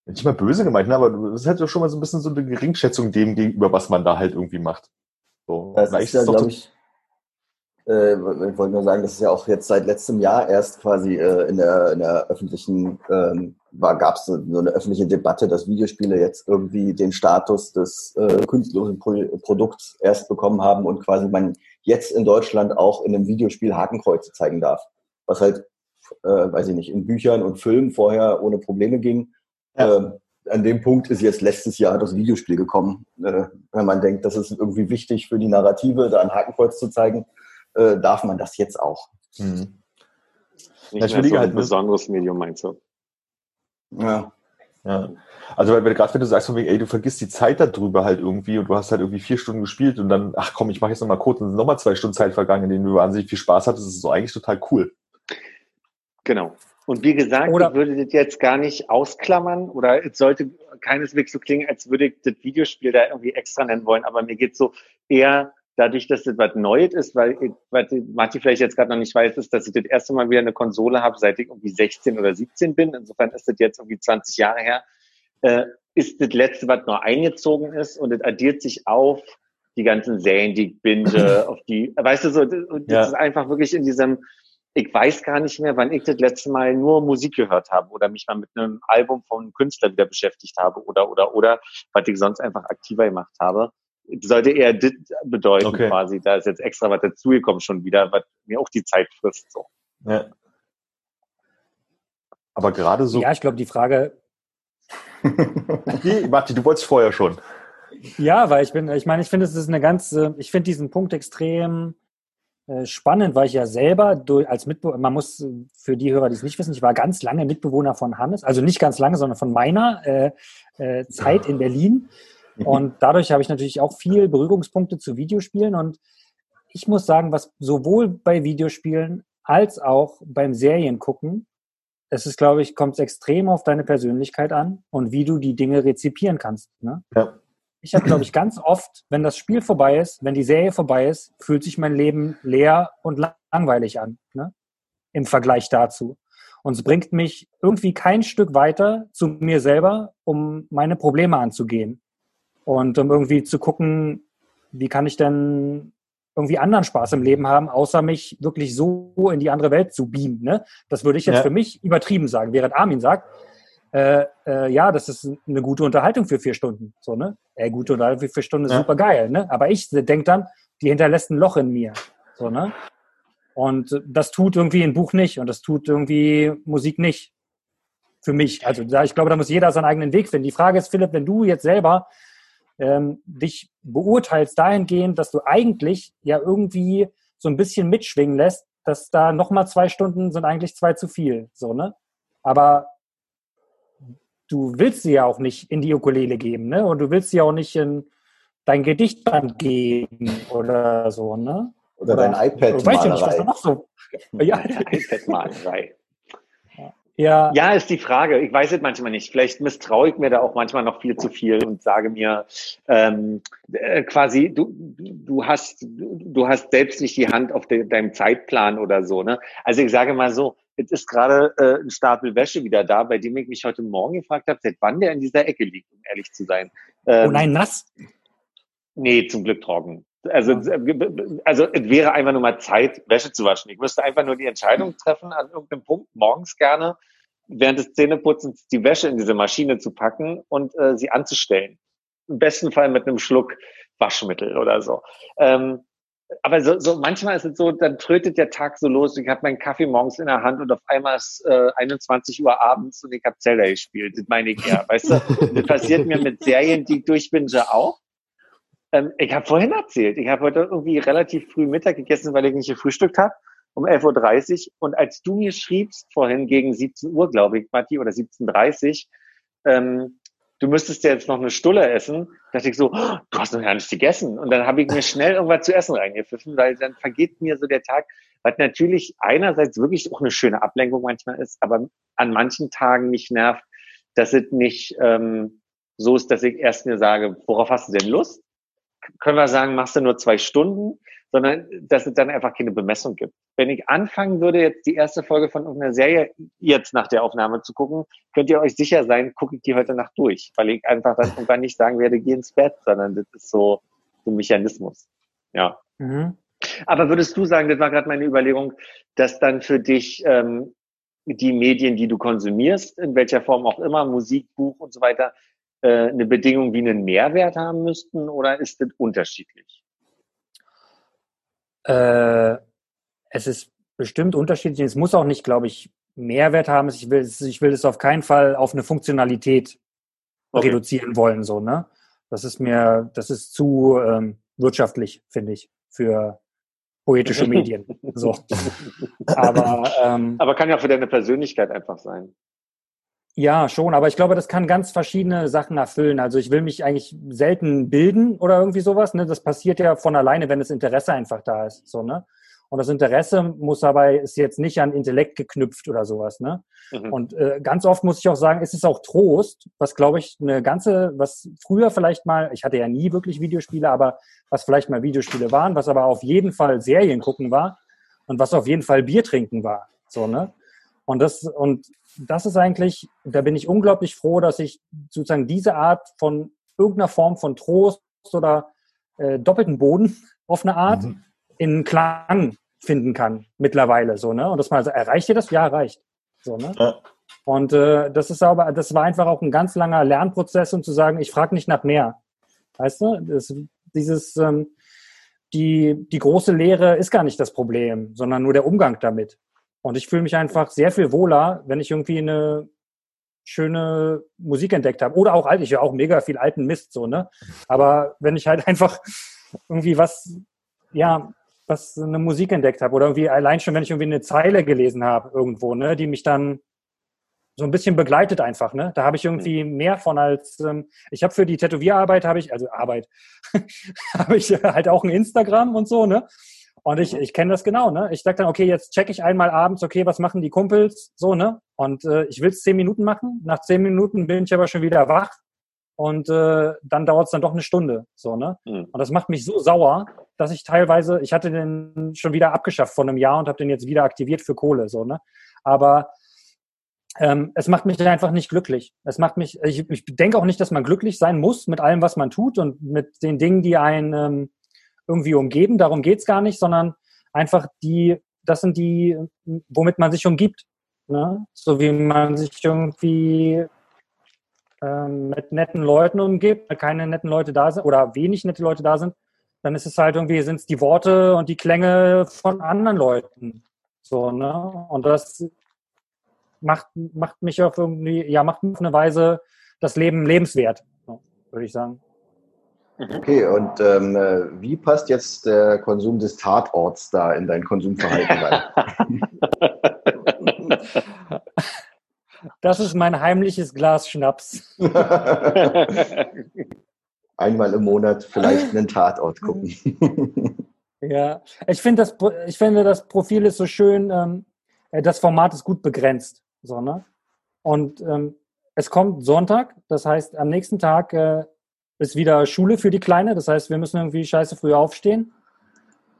nicht mal böse gemeint, ne, aber das ist halt schon mal so ein bisschen so eine Geringschätzung dem gegenüber, was man da halt irgendwie macht. So,
das ist ja, glaube ich, äh, ich wollte nur sagen, das ist ja auch jetzt seit letztem Jahr erst quasi äh, in, der, in der öffentlichen, ähm, gab es so eine öffentliche Debatte, dass Videospiele jetzt irgendwie den Status des äh, künstlerischen Pro Produkts erst bekommen haben und quasi man jetzt in Deutschland auch in einem Videospiel Hakenkreuze zeigen darf. Was halt, äh, weiß ich nicht, in Büchern und Filmen vorher ohne Probleme ging. Ja. Ähm, an dem Punkt ist jetzt letztes Jahr das Videospiel gekommen. Äh, wenn man denkt, das ist irgendwie wichtig für die Narrative, da ein Hakenkreuz zu zeigen, äh, darf man das jetzt auch. Mhm.
Nicht das mehr so ein halt besonderes Medium, meinst du?
Ja. Ja. Also weil, gerade wenn du sagst, ey, du vergisst die Zeit darüber halt irgendwie und du hast halt irgendwie vier Stunden gespielt und dann, ach komm, ich mache jetzt nochmal kurz und nochmal zwei Stunden Zeit vergangen, in denen du wahnsinnig viel Spaß hattest, das ist so eigentlich total cool.
Genau. Und wie gesagt, oder ich würde das jetzt gar nicht ausklammern oder es sollte keineswegs so klingen, als würde ich das Videospiel da irgendwie extra nennen wollen, aber mir geht so eher dadurch, dass das was Neues ist, weil, was Marti vielleicht jetzt gerade noch nicht weiß, ist, dass ich das erste Mal wieder eine Konsole habe, seit ich irgendwie 16 oder 17 bin. Insofern ist das jetzt irgendwie 20 Jahre her. Äh, ist das letzte, was noch eingezogen ist und es addiert sich auf die ganzen Serien, die ich binge, auf die, weißt du so, das ja. ist einfach wirklich in diesem, ich weiß gar nicht mehr, wann ich das letzte Mal nur Musik gehört habe oder mich mal mit einem Album von einem Künstler wieder beschäftigt habe oder, oder, oder, was ich sonst einfach aktiver gemacht habe. Sollte eher das bedeuten okay. quasi, da ist jetzt extra was dazugekommen schon wieder, was mir auch die Zeit frisst, so. Ja.
Aber gerade so.
Ja, ich glaube, die Frage.
Matti, du wolltest vorher schon.
Ja, weil ich bin, ich meine, ich finde, es ist eine ganz, ich finde diesen Punkt extrem äh, spannend, weil ich ja selber durch, als Mitbewohner, man muss für die Hörer, die es nicht wissen, ich war ganz lange Mitbewohner von Hannes, also nicht ganz lange, sondern von meiner äh, äh, Zeit in Berlin. Und dadurch habe ich natürlich auch viel Berührungspunkte zu Videospielen. Und ich muss sagen, was sowohl bei Videospielen als auch beim Seriengucken, es ist, glaube ich, kommt es extrem auf deine Persönlichkeit an und wie du die Dinge rezipieren kannst. Ne? Ja. Ich habe, glaube ich, ganz oft, wenn das Spiel vorbei ist, wenn die Serie vorbei ist, fühlt sich mein Leben leer und langweilig an, ne? im Vergleich dazu. Und es bringt mich irgendwie kein Stück weiter zu mir selber, um meine Probleme anzugehen. Und um irgendwie zu gucken, wie kann ich denn irgendwie anderen Spaß im Leben haben, außer mich wirklich so in die andere Welt zu beamen. Ne? Das würde ich jetzt ja. für mich übertrieben sagen. Während Armin sagt, äh, äh, ja, das ist eine gute Unterhaltung für vier Stunden. So, ne? Äh, gute Unterhaltung für vier Stunden ist ja. super geil, ne? Aber ich denke dann, die hinterlässt ein Loch in mir. So, ne? Und das tut irgendwie ein Buch nicht und das tut irgendwie Musik nicht. Für mich. Also da, ich glaube, da muss jeder seinen eigenen Weg finden. Die Frage ist, Philipp, wenn du jetzt selber ähm, dich beurteilst dahingehend, dass du eigentlich ja irgendwie so ein bisschen mitschwingen lässt, dass da nochmal zwei Stunden sind eigentlich zwei zu viel. So, ne? Aber du willst sie ja auch nicht in die Ukulele geben, ne? Und du willst sie auch nicht in dein Gedichtband geben oder so, ne?
Oder, oder dein iPad-Malerei. Weiß ich nicht, was da noch so.
Ja, iPad-Malerei. Ja. ja, ist die Frage. Ich weiß es manchmal nicht. Vielleicht misstraue ich mir da auch manchmal noch viel zu viel und sage mir ähm, äh, quasi, du, du hast, du hast selbst nicht die Hand auf de, deinem Zeitplan oder so. Ne? Also ich sage mal so, Jetzt ist gerade äh, ein Stapel Wäsche wieder da, bei dem ich mich heute Morgen gefragt habe, seit wann der in dieser Ecke liegt, um ehrlich zu sein.
Ähm, oh nein, nass?
Nee, zum Glück trocken. Also, äh, also es wäre einfach nur mal Zeit, Wäsche zu waschen. Ich müsste einfach nur die Entscheidung treffen, an irgendeinem Punkt morgens gerne während des Zähneputzens die Wäsche in diese Maschine zu packen und äh, sie anzustellen. Im besten Fall mit einem Schluck Waschmittel oder so. Ähm, aber so, so manchmal ist es so, dann trötet der Tag so los. Ich habe meinen Kaffee morgens in der Hand und auf einmal ist äh, 21 Uhr abends und ich habe Zelda gespielt. Das meine ich ja. Weißt du, das passiert mir mit Serien, die ich durchbinge auch. Ähm, ich habe vorhin erzählt, ich habe heute irgendwie relativ früh Mittag gegessen, weil ich nicht gefrühstückt habe, um 11.30 Uhr. Und als du mir schriebst vorhin gegen 17 Uhr, glaube ich, Matti, oder 17.30 Uhr, ähm, du müsstest ja jetzt noch eine Stulle essen, dachte ich so, oh, du hast noch gar nicht gegessen. Und dann habe ich mir schnell irgendwas zu essen reingepfiffen, weil dann vergeht mir so der Tag, was natürlich einerseits wirklich auch eine schöne Ablenkung manchmal ist, aber an manchen Tagen mich nervt, dass es nicht ähm, so ist, dass ich erst mir sage, worauf hast du denn Lust? können wir sagen, machst du nur zwei Stunden, sondern dass es dann einfach keine Bemessung gibt. Wenn ich anfangen würde, jetzt die erste Folge von irgendeiner Serie jetzt nach der Aufnahme zu gucken, könnt ihr euch sicher sein, gucke ich die heute Nacht durch, weil ich einfach dann irgendwann nicht sagen werde, geh ins Bett, sondern das ist so, ein Mechanismus. Ja. Mhm. Aber würdest du sagen, das war gerade meine Überlegung, dass dann für dich ähm, die Medien, die du konsumierst, in welcher Form auch immer, Musik, Buch und so weiter, äh, eine Bedingung wie einen Mehrwert haben müssten oder ist das unterschiedlich?
Äh, es ist bestimmt unterschiedlich. Es muss auch nicht, glaube ich, Mehrwert haben. Ich will, ich will es auf keinen Fall auf eine Funktionalität okay. reduzieren wollen, so, ne? Das ist mir, das ist zu ähm, wirtschaftlich, finde ich, für poetische Medien. So.
Aber, ähm, aber kann ja für deine Persönlichkeit einfach sein.
Ja, schon, aber ich glaube, das kann ganz verschiedene Sachen erfüllen. Also ich will mich eigentlich selten bilden oder irgendwie sowas. Ne? Das passiert ja von alleine, wenn das Interesse einfach da ist. So, ne? Und das Interesse muss dabei, ist jetzt nicht an Intellekt geknüpft oder sowas. Ne? Mhm. Und äh, ganz oft muss ich auch sagen, ist es auch Trost, was glaube ich eine ganze, was früher vielleicht mal, ich hatte ja nie wirklich Videospiele, aber was vielleicht mal Videospiele waren, was aber auf jeden Fall Serien gucken war und was auf jeden Fall Bier trinken war. So, ne? Und das, und das ist eigentlich, da bin ich unglaublich froh, dass ich sozusagen diese Art von irgendeiner Form von Trost oder äh, doppelten Boden auf eine Art mhm. in Klang finden kann mittlerweile so ne? Und das mal erreicht ihr das? Ja erreicht. So ne? Ja. und äh, das ist aber das war einfach auch ein ganz langer Lernprozess um zu sagen ich frage nicht nach mehr. Weißt du? Das, dieses ähm, die die große Lehre ist gar nicht das Problem sondern nur der Umgang damit und ich fühle mich einfach sehr viel wohler wenn ich irgendwie eine schöne Musik entdeckt habe oder auch alt ich höre auch mega viel alten Mist so ne aber wenn ich halt einfach irgendwie was ja was eine Musik entdeckt habe oder irgendwie allein schon, wenn ich irgendwie eine Zeile gelesen habe irgendwo, ne, die mich dann so ein bisschen begleitet einfach, ne? Da habe ich irgendwie mhm. mehr von als ähm, ich habe für die Tätowierarbeit habe ich also Arbeit habe ich halt auch ein Instagram und so, ne? Und ich, mhm. ich kenne das genau, ne? Ich sag dann, okay, jetzt check ich einmal abends, okay, was machen die Kumpels, so, ne? Und äh, ich will es zehn Minuten machen. Nach zehn Minuten bin ich aber schon wieder wach und äh, dann dauert es dann doch eine Stunde, so, ne? Mhm. Und das macht mich so sauer, dass ich teilweise, ich hatte den schon wieder abgeschafft vor einem Jahr und habe den jetzt wieder aktiviert für Kohle, so, ne? Aber ähm, es macht mich einfach nicht glücklich. Es macht mich, ich, ich denke auch nicht, dass man glücklich sein muss mit allem, was man tut und mit den Dingen, die einen ähm, irgendwie umgeben. Darum geht's gar nicht, sondern einfach die, das sind die, womit man sich umgibt. Ne? So wie man sich irgendwie ähm, mit netten Leuten umgibt, weil keine netten Leute da sind oder wenig nette Leute da sind, dann ist es halt irgendwie, sind es die Worte und die Klänge von anderen Leuten. So, ne? Und das macht, macht mich auf irgendwie, ja, macht auf eine Weise das Leben lebenswert, würde ich sagen.
Okay, und ähm, wie passt jetzt der Konsum des Tatorts da in dein Konsumverhalten rein?
Das ist mein heimliches Glas Schnaps.
einmal im Monat vielleicht einen Tatort gucken.
Ja, ich finde das, ich finde das Profil ist so schön, ähm, äh, das Format ist gut begrenzt, so, ne? Und ähm, es kommt Sonntag, das heißt, am nächsten Tag äh, ist wieder Schule für die Kleine, das heißt, wir müssen irgendwie scheiße früh aufstehen.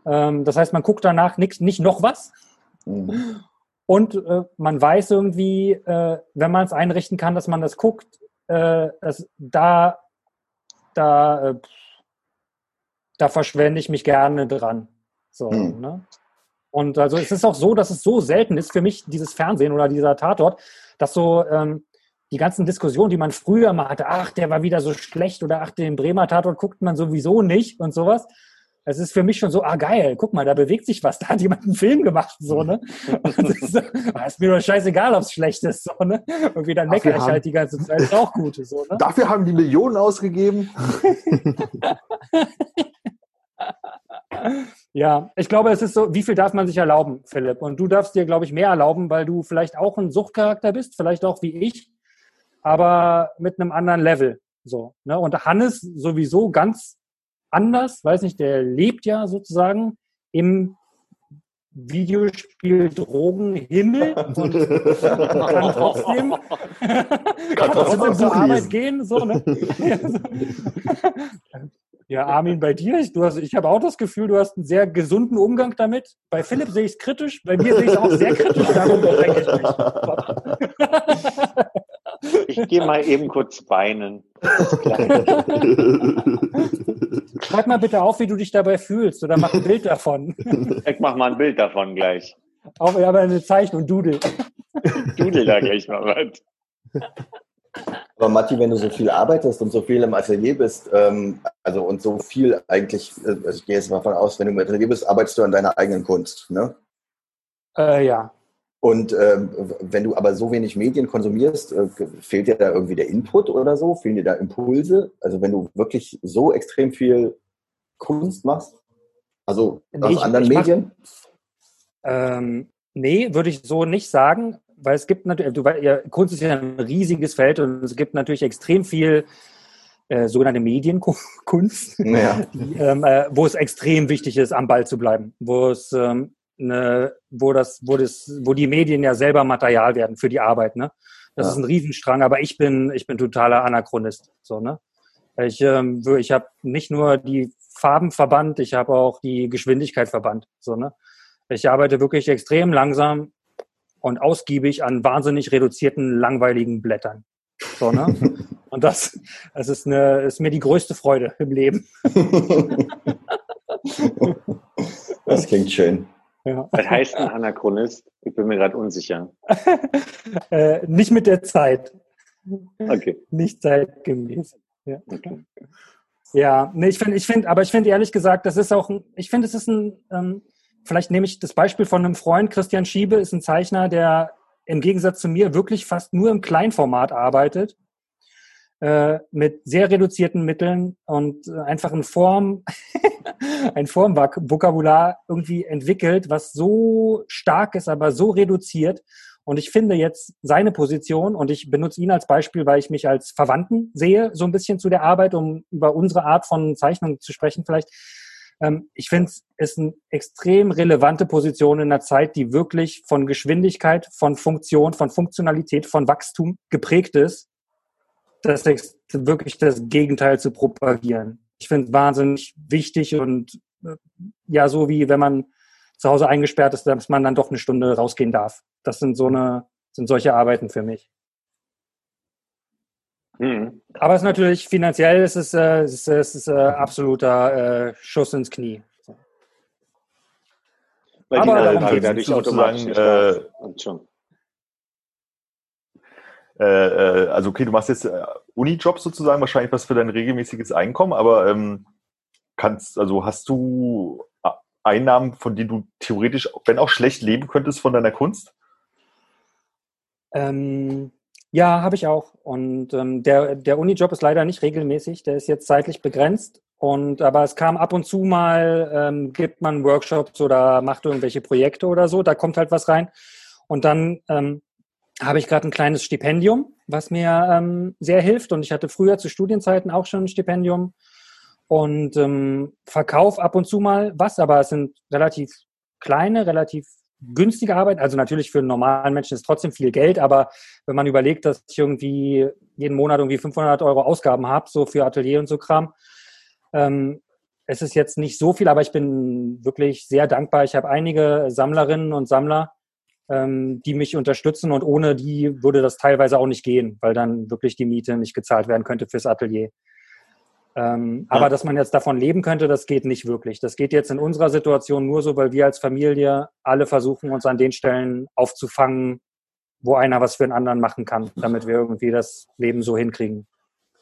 Ähm, das heißt, man guckt danach nix, nicht noch was. Mhm. Und äh, man weiß irgendwie, äh, wenn man es einrichten kann, dass man das guckt, äh, dass da da, äh, da verschwende ich mich gerne dran. So, hm. ne? Und also es ist auch so, dass es so selten ist für mich, dieses Fernsehen oder dieser Tatort, dass so ähm, die ganzen Diskussionen, die man früher mal hatte, ach, der war wieder so schlecht oder ach, den Bremer Tatort guckt man sowieso nicht und sowas, es ist für mich schon so, ah geil, guck mal, da bewegt sich was, da hat jemand einen Film gemacht, so, ne? ist, ah, ist, mir doch scheißegal, ob es schlecht ist, so, ne? Irgendwie dann meckere ich halt die ganze Zeit, ist auch gut, so, ne?
Dafür haben die Millionen ausgegeben.
ja, ich glaube, es ist so, wie viel darf man sich erlauben, Philipp? Und du darfst dir, glaube ich, mehr erlauben, weil du vielleicht auch ein Suchtcharakter bist, vielleicht auch wie ich, aber mit einem anderen Level, so, ne? Und Hannes sowieso ganz anders, weiß nicht, der lebt ja sozusagen im Videospiel Drogenhimmel und kann trotzdem, kann trotzdem zur Arbeit gehen. So, ne? Ja, Armin, bei dir, ich, du hast, ich habe auch das Gefühl, du hast einen sehr gesunden Umgang damit. Bei Philipp sehe ich es kritisch, bei mir sehe ich es auch sehr kritisch, darum beschränke
ich mich. Ich gehe mal eben kurz weinen.
Schreib mal bitte auf, wie du dich dabei fühlst oder mach ein Bild davon.
Ich mach mal ein Bild davon gleich.
Auch aber eine Zeichnung, Dudel.
Dudel da gleich mal was.
Aber Matti, wenn du so viel arbeitest und so viel im Atelier bist, ähm, also und so viel eigentlich, äh, also ich gehe jetzt mal davon aus, wenn du im Atelier bist, arbeitest du an deiner eigenen Kunst, ne?
Äh, ja.
Und ähm, wenn du aber so wenig Medien konsumierst, äh, fehlt dir da irgendwie der Input oder so? Fehlen dir da Impulse? Also wenn du wirklich so extrem viel Kunst machst? Also nee, aus ich, anderen ich Medien?
Mach, ähm, nee, würde ich so nicht sagen weil es gibt natürlich, du, ja, Kunst ist ja ein riesiges Feld und es gibt natürlich extrem viel äh, sogenannte Medienkunst, ja. die, ähm, äh, wo es extrem wichtig ist, am Ball zu bleiben, wo es ähm, ne, wo das, wo das, wo die Medien ja selber Material werden für die Arbeit, ne? Das ja. ist ein Riesenstrang, aber ich bin, ich bin totaler Anachronist, so ne. Ich, ähm, ich habe nicht nur die Farben verbannt, ich habe auch die Geschwindigkeit verbannt, so ne. Ich arbeite wirklich extrem langsam und ausgiebig an wahnsinnig reduzierten, langweiligen Blättern. So, ne? Und das, das ist, eine, ist mir die größte Freude im Leben.
Das klingt schön.
Ja. Was heißt ein Anachronist? Ich bin mir gerade unsicher.
äh, nicht mit der Zeit.
Okay.
Nicht zeitgemäß. Ja. Okay. Ja, nee, ich finde, ich finde, aber ich finde ehrlich gesagt, das ist auch, ein, ich finde, es ist ein, ähm, vielleicht nehme ich das Beispiel von einem Freund, Christian Schiebe ist ein Zeichner, der im Gegensatz zu mir wirklich fast nur im Kleinformat arbeitet, äh, mit sehr reduzierten Mitteln und äh, einfach ein Form, ein Formvokabular irgendwie entwickelt, was so stark ist, aber so reduziert. Und ich finde jetzt seine Position, und ich benutze ihn als Beispiel, weil ich mich als Verwandten sehe, so ein bisschen zu der Arbeit, um über unsere Art von Zeichnung zu sprechen vielleicht ähm, ich finde es ist eine extrem relevante Position in einer Zeit, die wirklich von Geschwindigkeit, von Funktion, von Funktionalität, von Wachstum geprägt ist, das ist wirklich das Gegenteil zu propagieren. Ich finde es wahnsinnig wichtig und äh, ja, so wie wenn man zu Hause eingesperrt ist, dass man dann doch eine Stunde rausgehen darf. Das sind so eine, sind solche Arbeiten für mich. Mhm. Aber es ist natürlich finanziell, es ist, äh, es ist, es ist äh, absoluter äh, Schuss ins Knie.
Weil Aber die Nachfrage dadurch automatisch äh, schon. Äh, äh, also okay, du machst jetzt äh, Unijobs sozusagen, wahrscheinlich was für dein regelmäßiges Einkommen, aber ähm, kannst, also hast du Einnahmen, von denen du theoretisch, wenn auch schlecht, leben könntest von deiner Kunst?
Ähm, ja, habe ich auch. Und ähm, der, der Unijob ist leider nicht regelmäßig, der ist jetzt zeitlich begrenzt. Und aber es kam ab und zu mal, ähm, gibt man Workshops oder macht irgendwelche Projekte oder so, da kommt halt was rein. Und dann ähm, habe ich gerade ein kleines Stipendium, was mir ähm, sehr hilft. Und ich hatte früher zu Studienzeiten auch schon ein Stipendium und ähm, verkauf ab und zu mal was, aber es sind relativ kleine, relativ günstige Arbeit. Also natürlich für einen normalen Menschen ist trotzdem viel Geld, aber wenn man überlegt, dass ich irgendwie jeden Monat irgendwie 500 Euro Ausgaben habe, so für Atelier und so Kram, ähm, es ist jetzt nicht so viel, aber ich bin wirklich sehr dankbar. Ich habe einige Sammlerinnen und Sammler, ähm, die mich unterstützen und ohne die würde das teilweise auch nicht gehen, weil dann wirklich die Miete nicht gezahlt werden könnte fürs Atelier. Ähm, ja. Aber dass man jetzt davon leben könnte, das geht nicht wirklich. Das geht jetzt in unserer Situation nur so, weil wir als Familie alle versuchen, uns an den Stellen aufzufangen, wo einer was für einen anderen machen kann, damit wir irgendwie das Leben so hinkriegen.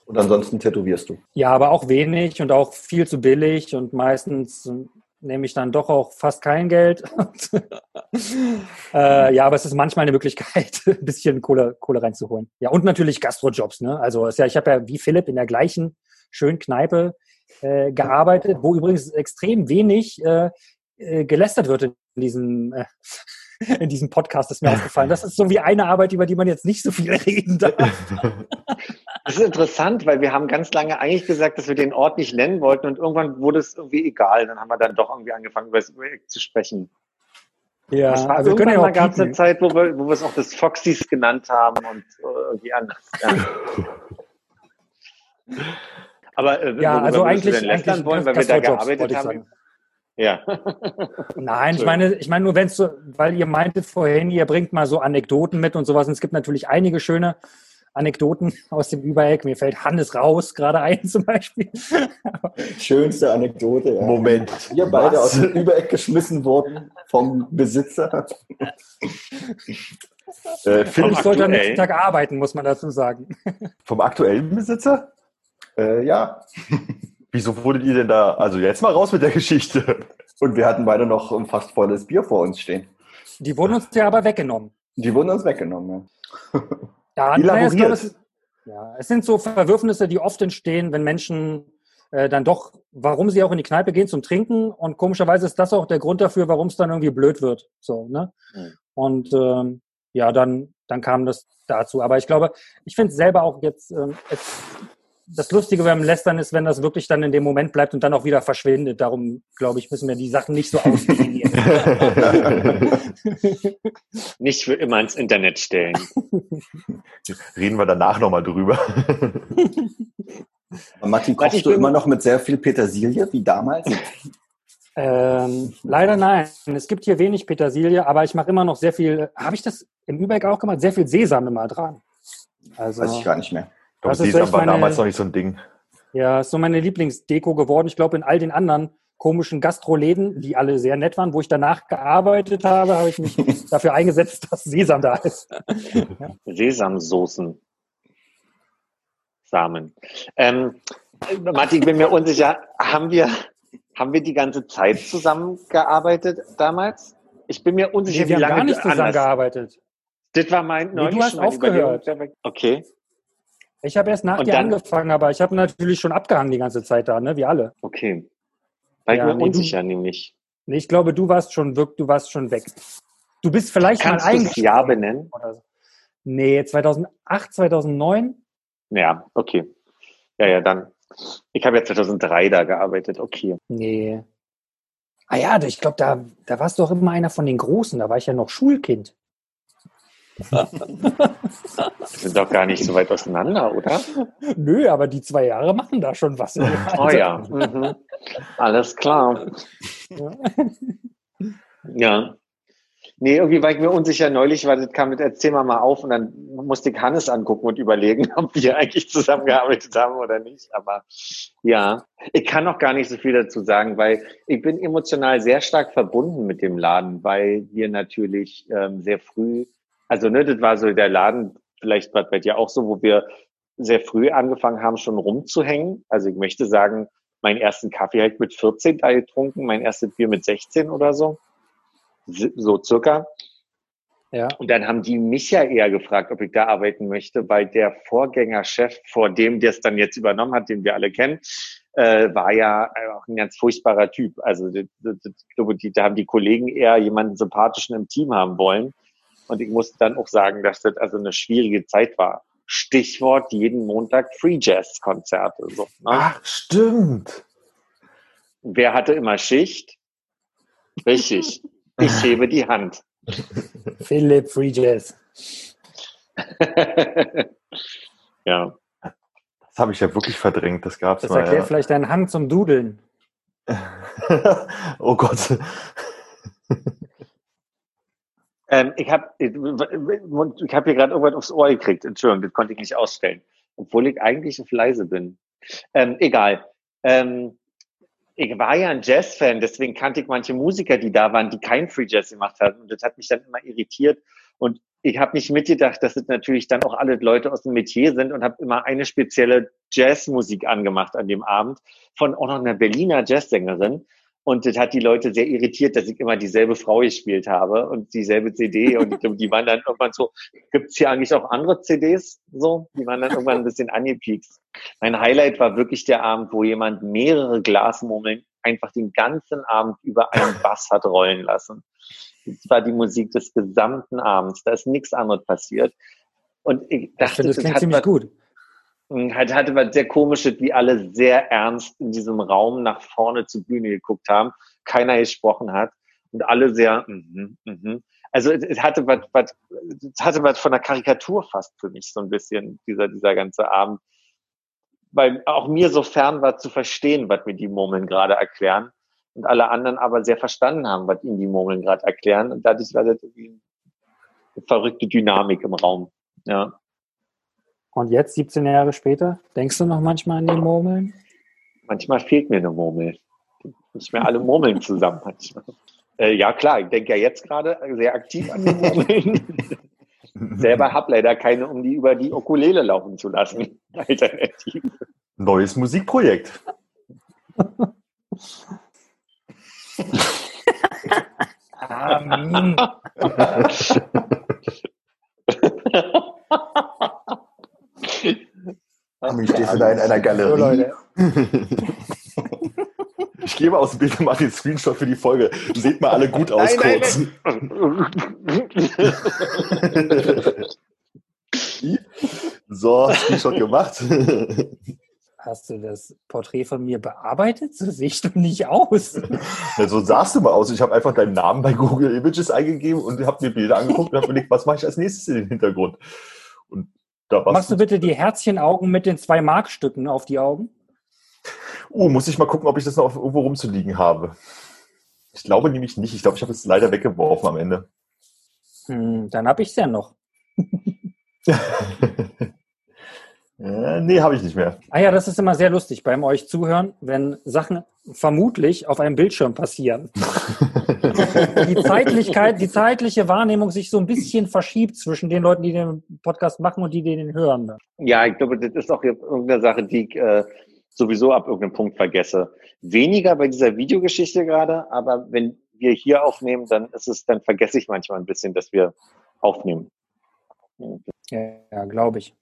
Und ansonsten tätowierst du?
Ja, aber auch wenig und auch viel zu billig und meistens nehme ich dann doch auch fast kein Geld. äh, ja, aber es ist manchmal eine Möglichkeit, ein bisschen Kohle, Kohle reinzuholen. Ja, und natürlich Gastrojobs. Ne? Also ja, ich habe ja wie Philipp in der gleichen schönen Kneipe äh, gearbeitet, wo übrigens extrem wenig äh, äh, gelästert wird in diesem, äh, in diesem Podcast, ist mir aufgefallen. Das ist so wie eine Arbeit, über die man jetzt nicht so viel reden darf.
Das ist interessant, weil wir haben ganz lange eigentlich gesagt, dass wir den Ort nicht nennen wollten und irgendwann wurde es irgendwie egal. Dann haben wir dann doch irgendwie angefangen, über das Projekt zu sprechen.
Ja,
war, also irgendwann ja mal gab es eine Zeit, wo wir, wo wir es auch das Foxys genannt haben und irgendwie anders. Ja. Aber äh,
Ja, also eigentlich-
denn
eigentlich
wollen, weil wir da gearbeitet haben? Ja.
Nein, ich meine, ich meine nur, wenn es so, weil ihr meintet vorhin, ihr bringt mal so Anekdoten mit und sowas. Und es gibt natürlich einige schöne Anekdoten aus dem Übereck. Mir fällt Hannes raus gerade ein zum Beispiel.
Schönste Anekdote. Ja.
Moment.
Wir beide
Was?
aus dem Übereck geschmissen wurden vom Besitzer.
Äh, Philipp,
ich sollte am nächsten Tag arbeiten, muss man dazu sagen.
vom aktuellen Besitzer?
Äh, ja.
Wieso wurdet ihr denn da? Also jetzt mal raus mit der Geschichte.
Und wir hatten beide noch ein fast volles Bier vor uns stehen.
Die wurden uns ja aber weggenommen.
Die wurden uns weggenommen.
Ja,
Elaboriert.
naja, glaube, es, ja, es sind so Verwürfnisse, die oft entstehen, wenn Menschen äh, dann doch, warum sie auch in die Kneipe gehen zum Trinken. Und komischerweise ist das auch der Grund dafür, warum es dann irgendwie blöd wird. So, ne?
Mhm.
Und ähm, ja, dann, dann kam das dazu. Aber ich glaube, ich finde es selber auch jetzt, ähm, es, das Lustige beim Lästern ist, wenn das wirklich dann in dem Moment bleibt und dann auch wieder verschwindet. Darum, glaube ich, müssen wir die Sachen nicht so ausdefinieren.
Nicht für immer ins Internet stellen.
Reden wir danach nochmal drüber.
Matti, kochst du immer noch mit sehr viel Petersilie wie damals?
Ähm, leider nein. Es gibt hier wenig Petersilie, aber ich mache immer noch sehr viel. Habe ich das im Übereck auch gemacht? Sehr viel Sesam immer dran. Also,
Weiß ich gar nicht mehr.
Das ist
Sesam
echt meine-
damals noch nicht so ein Ding.
ja, ist so meine Lieblingsdeko geworden. Ich glaube, in all den anderen komischen Gastroläden, die alle sehr nett waren, wo ich danach gearbeitet habe, habe ich mich dafür eingesetzt, dass Sesam da ist.
Sesamsoßen. Samen. Ähm, Matti, ich bin mir unsicher, haben wir, haben wir die ganze Zeit zusammengearbeitet damals? Ich bin mir unsicher,
Nee, wir
wie
haben
lange
gar nicht zusammengearbeitet.
Das war mein
Nee,
neulich
du hast aufgehört.
Okay,
Ich habe erst nach
Und
dir
dann-
angefangen, aber ich habe natürlich schon abgehangen die ganze Zeit da, ne? Wie alle.
okay. War
Ja,
ich mir
nee, du-
unsicher, nämlich.
Nee, ich glaube, du warst schon wirk, du warst schon weg. Du bist vielleicht
Kannst
mal eingesprungen
Jahr benennen?
oder so. Nee, 2008, 2009?
Ja, okay. Ja, ja, dann. Ich habe ja 2003 da gearbeitet, okay.
Nee. Ah ja, ich glaube, da, da warst du doch immer einer von den Großen. Da war ich ja noch Schulkind.
Wir sind doch gar nicht so weit auseinander, oder?
Nö, aber die zwei Jahre machen da schon was.
Oh ja. Mhm. Alles klar. Ja. Nee, irgendwie war ich mir unsicher. Neulich war das kam mit Erzähl mal mal auf und dann musste ich Hannes angucken und überlegen, ob wir eigentlich zusammengearbeitet haben oder nicht. Aber ja, ich kann noch gar nicht so viel dazu sagen, weil ich bin emotional sehr stark verbunden mit dem Laden, weil wir natürlich ähm, sehr früh, also ne, das war so der Laden, vielleicht war bei dir auch so, wo wir sehr früh angefangen haben, schon rumzuhängen. Also ich möchte sagen, meinen ersten Kaffee halt mit 14 da getrunken, mein erstes Bier mit 16 oder so. So circa.
Ja.
Und dann haben die mich ja eher gefragt, ob ich da arbeiten möchte, weil der Vorgängerchef, vor dem, der es dann jetzt übernommen hat, den wir alle kennen, äh, war ja auch ein ganz furchtbarer Typ. Also ich glaube, die, da haben die Kollegen eher jemanden sympathischen im Team haben wollen. Und ich musste dann auch sagen, dass das also eine schwierige Zeit war. Stichwort jeden Montag Free Jazz Konzerte. So, ne?
Ach, stimmt.
Wer hatte immer Schicht? Richtig. Ich hebe die Hand.
Philipp Free Jazz.
ja.
Das habe ich ja wirklich verdrängt. Das gab's
Das
mal.
erklärt
Ja.
vielleicht deinen Hang zum Dudeln.
oh Gott.
Ähm, ich habe ich hab hier gerade irgendwas aufs Ohr gekriegt. Entschuldigung, das konnte ich nicht ausstellen. Obwohl ich eigentlich auf leise bin. Ähm, egal. Ähm, ich war ja ein Jazz-Fan, deswegen kannte ich manche Musiker, die da waren, die kein Free Jazz gemacht hatten. Und das hat mich dann immer irritiert. Und ich habe nicht mitgedacht, dass es natürlich dann auch alle Leute aus dem Metier sind und habe immer eine spezielle Jazzmusik angemacht an dem Abend von auch noch einer Berliner Jazzsängerin. Und das hat die Leute sehr irritiert, dass ich immer dieselbe Frau gespielt habe und dieselbe CD. Und ich glaube, die waren dann irgendwann so, gibt's hier eigentlich auch andere CDs? So, die waren dann irgendwann ein bisschen angepiekst. Mein Highlight war wirklich der Abend, wo jemand mehrere Glasmurmeln einfach den ganzen Abend über einen Bass hat rollen lassen. Das war die Musik des gesamten Abends. Da ist nichts anderes passiert. Und ich
Ich
dachte,
finde, das
das
klingt ziemlich gut.
Halt hatte was sehr komisches, wie alle sehr ernst in diesem Raum nach vorne zur Bühne geguckt haben, keiner gesprochen hat und alle sehr, mhm, mhm. Also es, es hatte was, was, es hatte was von einer Karikatur fast für mich so ein bisschen dieser dieser ganze Abend. weil auch mir so fern war zu verstehen, was mir die Murmeln gerade erklären und alle anderen aber sehr verstanden haben, was ihnen die Murmeln gerade erklären und dadurch war das irgendwie eine verrückte Dynamik im Raum. Ja.
Und jetzt, 17 Jahre später, denkst du noch manchmal an die Murmeln?
Manchmal fehlt mir eine Murmel. Nicht mehr alle Murmeln zusammen. Äh, ja, klar, ich denke ja jetzt gerade sehr aktiv an die Murmeln. Selber hab leider keine, um die über die Okulele laufen zu lassen. Alternativ.
Neues Musikprojekt.
Amen.
Armin, stehst du da in einer Galerie?
Ich gebe aus dem Bild und mache den Screenshot für die Folge. Seht mal alle gut aus
Nein,
kurz. So, Screenshot gemacht.
Hast du das Porträt von mir bearbeitet? So sehe ich doch nicht aus.
Ja, so sahst du mal aus. Ich habe einfach deinen Namen bei Google Images eingegeben und habe mir Bilder angeguckt und habe überlegt, was mache ich als nächstes in den Hintergrund. Und da
Machst du bitte die Herzchenaugen mit den zwei Markstücken auf die Augen?
Oh, muss ich mal gucken, ob ich das noch irgendwo rumzuliegen habe. Ich glaube nämlich nicht. Ich glaube, ich habe es leider weggeworfen am Ende.
Hm, dann habe ich es ja noch.
äh, nee, habe ich nicht mehr.
Ah ja, das ist immer sehr lustig beim euch zuhören, wenn Sachen vermutlich auf einem Bildschirm passieren. die Zeitlichkeit, die zeitliche Wahrnehmung sich so ein bisschen verschiebt zwischen den Leuten, die den Podcast machen und die, die den hören.
Ja, ich glaube, das ist auch irgendeine Sache, die ich äh, sowieso ab irgendeinem Punkt vergesse. Weniger bei dieser Videogeschichte gerade, aber wenn wir hier aufnehmen, dann ist es, dann vergesse ich manchmal ein bisschen, dass wir aufnehmen.
Ja, ja glaube ich.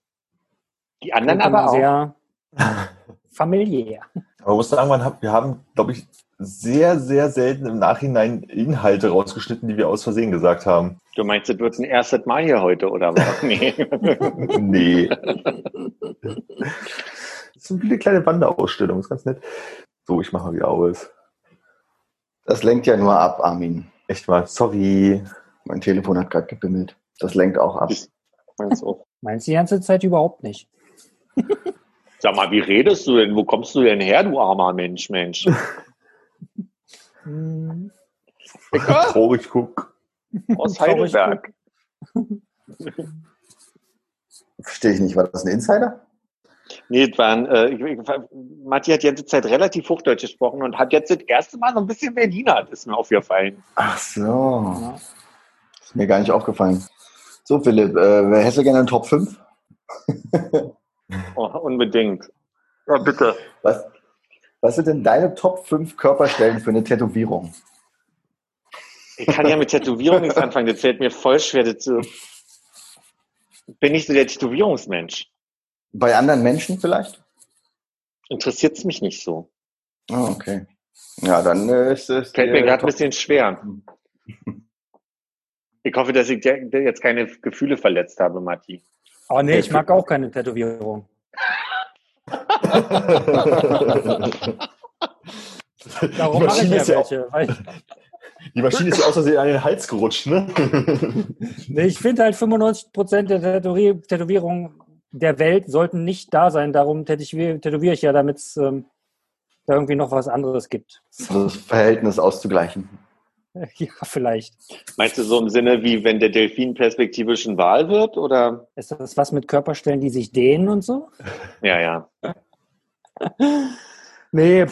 Die anderen aber auch.
sehr familiär.
Aber man muss sagen, wir haben, glaube ich, sehr, sehr selten im Nachhinein Inhalte rausgeschnitten, die wir aus Versehen gesagt haben.
Du meinst, das wird ein erstes Mal hier heute, oder was? Nee.
Nee. Das ist so eine kleine Wanderausstellung, ist ganz nett. So, ich mache mal wieder aus.
Das lenkt ja nur ab, Armin.
Echt mal, sorry.
Mein Telefon hat gerade gebimmelt. Das lenkt auch ab.
Meinst du?
Meinst du die ganze Zeit überhaupt nicht?
Sag mal, wie redest du denn? Wo kommst du denn her, du armer Mensch, Mensch?
Traurig guck.
Aus Heidelberg.
Verstehe ich nicht. War das ein Insider?
Nee, das waren, äh, ich, ich, Matti hat die ganze Zeit relativ Hochdeutsch gesprochen und hat jetzt das erste Mal so ein bisschen Berliner, das ist mir aufgefallen.
Ach so.
ja.
Ist mir gar nicht aufgefallen. So, Philipp, äh, wer hätte gerne einen Top 5?
Oh, unbedingt. Ja, bitte.
Was, was sind denn deine Top 5 Körperstellen für eine Tätowierung?
Ich kann ja mit Tätowierung nichts anfangen, das fällt mir voll schwer dazu. Bin ich so der Tätowierungsmensch.
Bei anderen Menschen vielleicht?
Interessiert es mich nicht so.
Ah, okay. Ja, dann äh, ist es.
Fällt mir gerade ein bisschen schwer. Ich hoffe, dass ich jetzt keine Gefühle verletzt habe, Matti.
Oh nee, ich mag auch keine Tätowierung. Darum
Die
mache ich
Maschine
ja
ist ja auch-
welche. Weil,
Die Maschine ist ja aus Versehen an den Hals gerutscht, ne?
nee, ich finde halt 95% der Tätowier Tätowierungen der Welt sollten nicht da sein. Darum tätowiere tätowiere ich ja, damit es ähm, da irgendwie noch was anderes gibt.
das Verhältnis auszugleichen.
Ja, vielleicht.
Meinst du so im Sinne, wie wenn der Delfin perspektivisch ein Wal wird? Oder?
Ist das was mit Körperstellen, die sich dehnen und so?
Ja, ja.
Nee,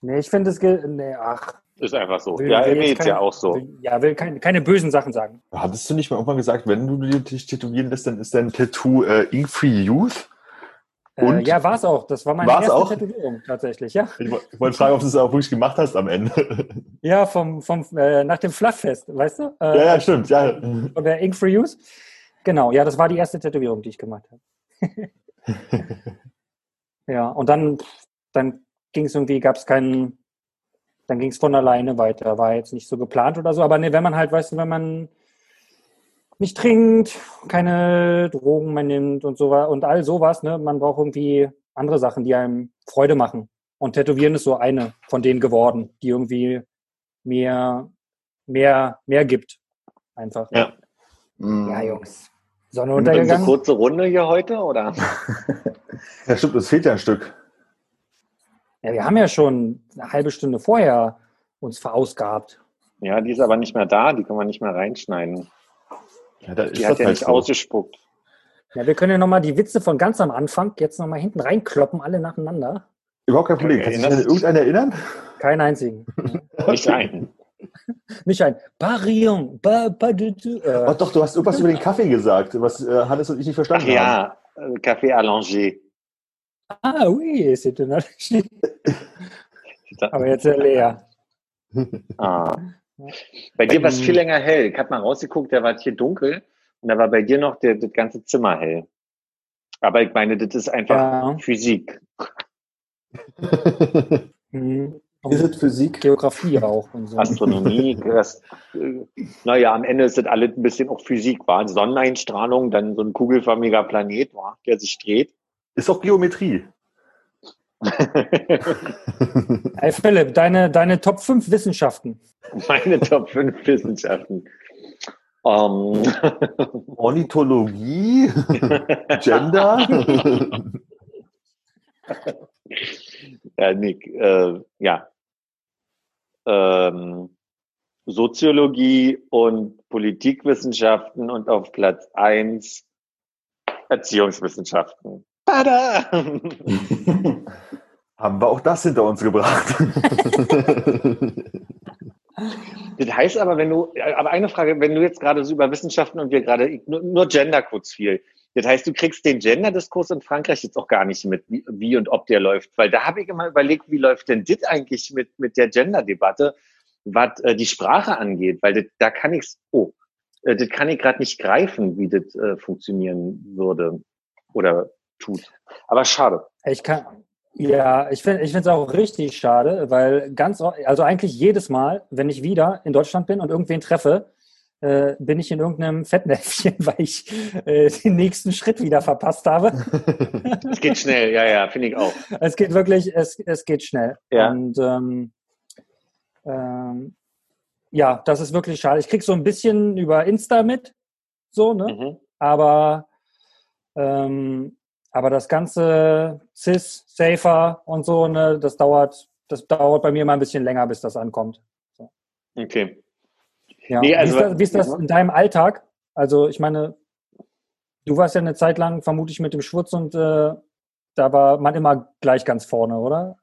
nee ich finde es. ge- Nee, ach.
Ist einfach so.
Will-
ja,
jetzt
geht's ja
kein-
auch so.
Will, ja, will keine, keine bösen Sachen sagen.
Hattest du nicht mal irgendwann gesagt, wenn du dich tätowieren lässt, dann ist dein Tattoo äh, Ink-Free Youth?
Äh,
Und?
ja, war es auch. Das war meine
War's
erste
auch?
Tätowierung tatsächlich, ja.
Ich, ich wollte fragen, ob du es auch wirklich gemacht hast am Ende.
Ja, vom, vom, äh, nach dem Flufffest, weißt du? Äh,
ja, ja, stimmt, ja.
Von der Ink for Use. Genau, ja, das war die erste Tätowierung, die ich gemacht habe. ja, und dann, dann ging es irgendwie, gab es keinen, dann ging es von alleine weiter. War jetzt nicht so geplant oder so, aber nee, wenn man halt, weißt du, wenn man nicht trinkt, keine Drogen mehr nimmt und so und all sowas, ne, man braucht irgendwie andere Sachen, die einem Freude machen. Und Tätowieren ist so eine von denen geworden, die irgendwie mehr, mehr, mehr gibt. Einfach.
Ja.
Mm.
Ja, Jungs. Sonne untergegangen.
kurze Runde hier heute, oder?
Ja, stimmt, es fehlt ja ein Stück.
Ja, wir haben ja schon eine halbe Stunde vorher uns verausgabt.
Ja, die ist aber nicht mehr da, die können wir nicht mehr reinschneiden.
Ja, da ist
Die hat
das
ja
halt
nicht
so.
ausgespuckt.
Ja, wir können ja nochmal die Witze von ganz am Anfang jetzt nochmal hinten reinkloppen, alle nacheinander.
Überhaupt kein Problem. Kannst du dich an irgendeinen erinnern?
Keinen einzigen.
Nicht ein.
Nicht ein Barillon, ba, ba, du, du,
Oh
äh,
doch, du hast irgendwas über den Kaffee gesagt, was äh, Hannes und ich nicht
Ach
verstanden haben.
ja, äh, Café Allongé.
Ah, oui, c'est une allergie. Aber jetzt sehr leer.
Ah. Bei dir war es viel länger hell. Ich habe mal rausgeguckt, der war hier dunkel und da war bei dir noch der, das ganze Zimmer hell. Aber ich meine, das ist einfach
Ja.
Physik.
Mhm.
Ist es Physik?
Geografie auch und so.
Astronomie, das, äh, naja, am Ende ist das alles ein bisschen auch Physik, war Sonneneinstrahlung, dann so ein kugelförmiger Planet, war, der sich dreht.
Ist auch Geometrie.
Hey Philipp, deine, deine Top 5 Wissenschaften.
Meine Top 5 Wissenschaften. Ähm,
Ornithologie, Gender.
ja, Nick, äh, ja. Ähm, Soziologie und Politikwissenschaften und auf Platz 1 Erziehungswissenschaften.
Haben wir auch das hinter uns gebracht.
Das heißt aber, wenn du, aber eine Frage, wenn du jetzt gerade so über Wissenschaften und wir gerade nur, nur Gender kurz viel. Das heißt, du kriegst den Gender-Diskurs in Frankreich jetzt auch gar nicht mit, wie, und ob der läuft. Weil da habe ich immer überlegt, wie läuft denn das eigentlich mit, mit der Gender-Debatte, was äh, die Sprache angeht. Weil das, da kann ich's, oh, äh, das kann ich gerade nicht greifen, wie das äh, funktionieren würde oder tut. Aber schade.
Ich kann, ja, ich finde es auch richtig schade, weil ganz, also eigentlich jedes Mal, wenn ich wieder in Deutschland bin und irgendwen treffe, äh, bin ich in irgendeinem Fettnäpfchen, weil ich äh, den nächsten Schritt wieder verpasst habe.
Es geht schnell, ja, ja, finde ich auch.
es geht wirklich, es, es geht schnell.
Ja.
Und ähm, ähm, ja, das ist wirklich schade. Ich krieg so ein bisschen über Insta mit, so, ne?
Mhm.
aber ähm, aber das ganze CIS, Safer und so, ne, das dauert, das dauert bei mir mal ein bisschen länger, bis das ankommt.
Okay.
Ja.
Nee, also-
wie, ist das, wie ist das in deinem Alltag? Also ich meine, du warst ja eine Zeit lang vermutlich mit dem Schwutz und äh, da war man immer gleich ganz vorne, oder?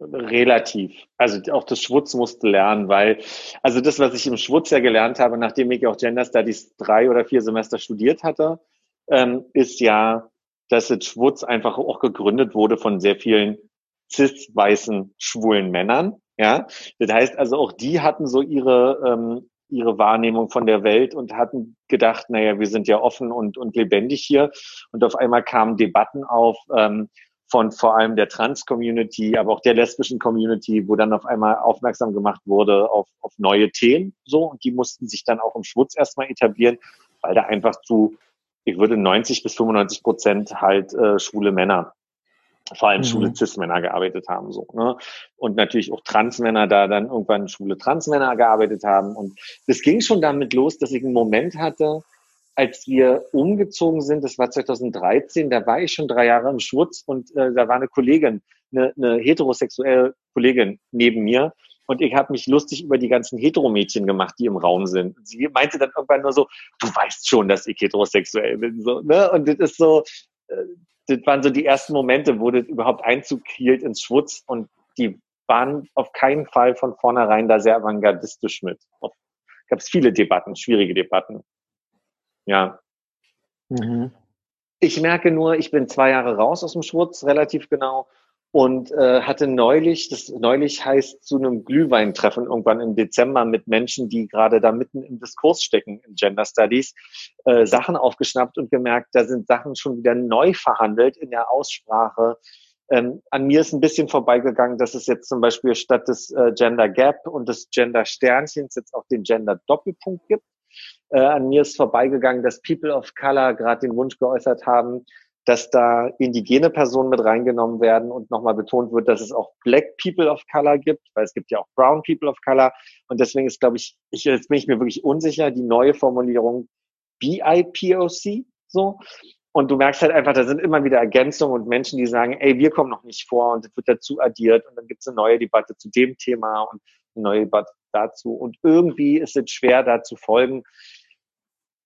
Relativ. Also auch das Schwutz musste lernen, weil, also das, was ich im Schwutz ja gelernt habe, nachdem ich auch Gender Studies drei oder vier Semester studiert hatte, ähm, ist ja, dass das Schwutz einfach auch gegründet wurde von sehr vielen cis-weißen, schwulen Männern. Ja, das heißt also auch die hatten so ihre, ähm, ihre Wahrnehmung von der Welt und hatten gedacht, naja, wir sind ja offen und, und lebendig hier. Und auf einmal kamen Debatten auf, ähm, von vor allem der Trans-Community, aber auch der lesbischen Community, wo dann auf einmal aufmerksam gemacht wurde auf, auf neue Themen, so, und die mussten sich dann auch im Schwutz erstmal etablieren, weil da einfach zu, ich würde 90 bis 95 Prozent halt äh, schwule Männer, vor allem
Mhm.
schwule Cis-Männer gearbeitet haben, so, ne, und natürlich auch Transmänner da dann irgendwann schwule Transmänner gearbeitet haben und das ging schon damit los, dass ich einen Moment hatte, als wir umgezogen sind, das war 2013, da war ich schon drei Jahre im Schwutz und äh, da war eine Kollegin, eine, eine heterosexuelle Kollegin neben mir und ich habe mich lustig über die ganzen Heteromädchen gemacht, die im Raum sind. Und sie meinte dann irgendwann nur so, du weißt schon, dass ich heterosexuell bin. So, ne? Und das ist so, äh, das waren so die ersten Momente, wo das überhaupt Einzug hielt ins Schwutz und die waren auf keinen Fall von vornherein da sehr avantgardistisch mit. Gab es viele Debatten, schwierige Debatten. Ja, ich merke nur, ich bin zwei Jahre raus aus dem Schwutz, relativ genau, und äh, hatte neulich, das neulich heißt zu einem Glühweintreffen irgendwann im Dezember mit Menschen, die gerade da mitten im Diskurs stecken in Gender Studies, äh, Sachen aufgeschnappt und gemerkt, da sind Sachen schon wieder neu verhandelt in der Aussprache. Ähm, an mir ist ein bisschen vorbeigegangen, dass es jetzt zum Beispiel statt des äh, Gender Gap und des Gender Sternchens jetzt auch den Gender Doppelpunkt gibt. Äh, an mir ist vorbeigegangen, dass People of Color gerade den Wunsch geäußert haben, dass da indigene Personen mit reingenommen werden und nochmal betont wird, dass es auch Black People of Color gibt, weil es gibt ja auch Brown People of Color. Und deswegen ist, glaube ich, ich, jetzt bin ich mir wirklich unsicher, die neue Formulierung BIPOC, so. Und du merkst halt einfach, da sind immer wieder Ergänzungen und Menschen, die sagen, ey, wir kommen noch nicht vor und es wird dazu addiert und dann gibt es eine neue Debatte zu dem Thema und eine neue Debatte dazu. Und irgendwie ist es schwer, da zu folgen.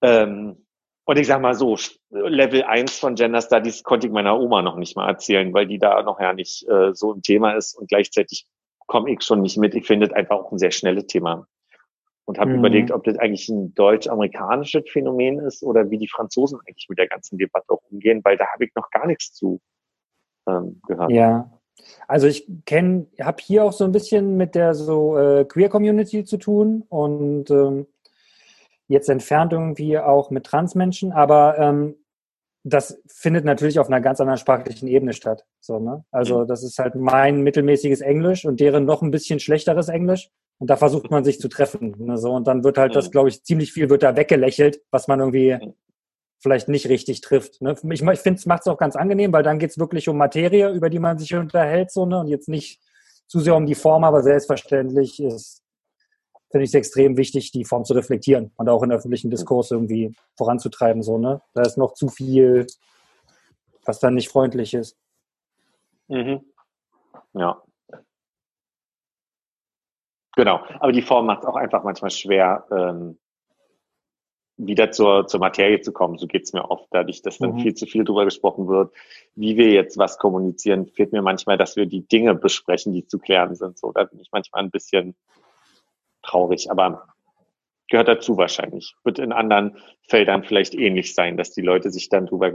Ähm, und ich sag mal so, Level 1 von Gender Studies konnte ich meiner Oma noch nicht mal erzählen, weil die da noch ja nicht äh, so im Thema ist und gleichzeitig komme ich schon nicht mit. Ich finde es einfach auch ein sehr schnelles Thema. Und habe mhm. überlegt, ob das eigentlich ein deutsch-amerikanisches Phänomen ist oder wie die Franzosen eigentlich mit der ganzen Debatte auch umgehen, weil da habe ich noch gar nichts zu ähm, gehört.
Ja, also ich kenne, habe hier auch so ein bisschen mit der so äh, Queer Community zu tun und ähm, jetzt entfernt irgendwie auch mit Transmenschen, aber ähm, das findet natürlich auf einer ganz anderen sprachlichen Ebene statt. So, ne? Also das ist halt mein mittelmäßiges Englisch und deren noch ein bisschen schlechteres Englisch. Und da versucht man sich zu treffen. Ne? So, und dann wird halt das, glaube ich, ziemlich viel wird da weggelächelt, was man irgendwie vielleicht nicht richtig trifft. Ne? Ich, ich finde, es macht es auch ganz angenehm, weil dann geht es wirklich um Materie, über die man sich unterhält, so, ne? Und jetzt nicht zu sehr um die Form, aber selbstverständlich ist, finde ich es extrem wichtig, die Form zu reflektieren und auch in öffentlichen Diskurs irgendwie voranzutreiben, so, ne? Da ist noch zu viel, was dann nicht freundlich ist.
Mhm. Ja. Genau, aber die Form macht es auch einfach manchmal schwer, ähm, wieder zur, zur Materie zu kommen. So geht's mir oft, dadurch, dass dann mhm. viel zu viel drüber gesprochen wird, wie wir jetzt was kommunizieren, fehlt mir manchmal, dass wir die Dinge besprechen, die zu klären sind. So, da bin ich manchmal ein bisschen traurig, aber gehört dazu wahrscheinlich. Wird in anderen Feldern vielleicht ähnlich sein, dass die Leute sich dann drüber,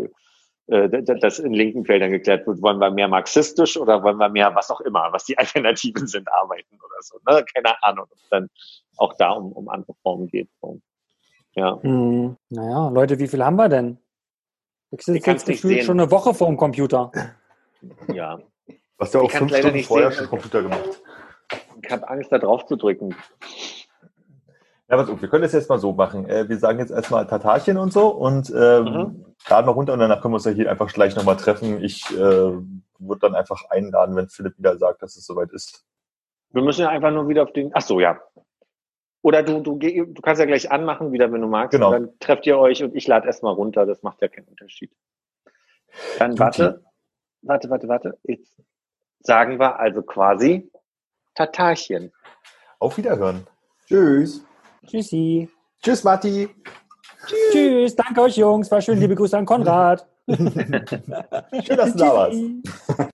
äh, dass in linken Feldern geklärt wird, wollen wir mehr marxistisch oder wollen wir mehr was auch immer, was die Alternativen sind, arbeiten oder so. Ne? Keine Ahnung, ob es dann auch da um, um andere Formen geht. So. Ja.
Hm, naja, Leute, wie viel haben wir denn? Ich sitze jetzt gefühlt schon eine Woche vor dem Computer.
Ja.
Was du auch fünf Stunden vorher schon Computer gemacht.
Ich habe Angst, da drauf zu drücken.
Ja, was, wir können das jetzt mal so machen. Äh, wir sagen jetzt erstmal Tatarchen und so und ähm, mhm. laden mal runter und danach können wir uns ja hier einfach gleich nochmal treffen. Ich äh, würde dann einfach einladen, wenn Philipp wieder sagt, dass es soweit ist.
Wir müssen ja einfach nur wieder auf den. Ach so, ja. Oder du, du, du kannst ja gleich anmachen, wieder, wenn du magst.
Genau.
dann trefft ihr euch und ich lade erstmal runter. Das macht ja keinen Unterschied. Dann warte, warte, warte, warte. Jetzt sagen wir also quasi Tatarchen.
Auf Wiederhören.
Tschüss.
Tschüssi.
Tschüss, Matti.
Tschüss. Tschüss. Danke euch, Jungs. War schön. Liebe Grüße an Konrad.
schön, dass du da warst.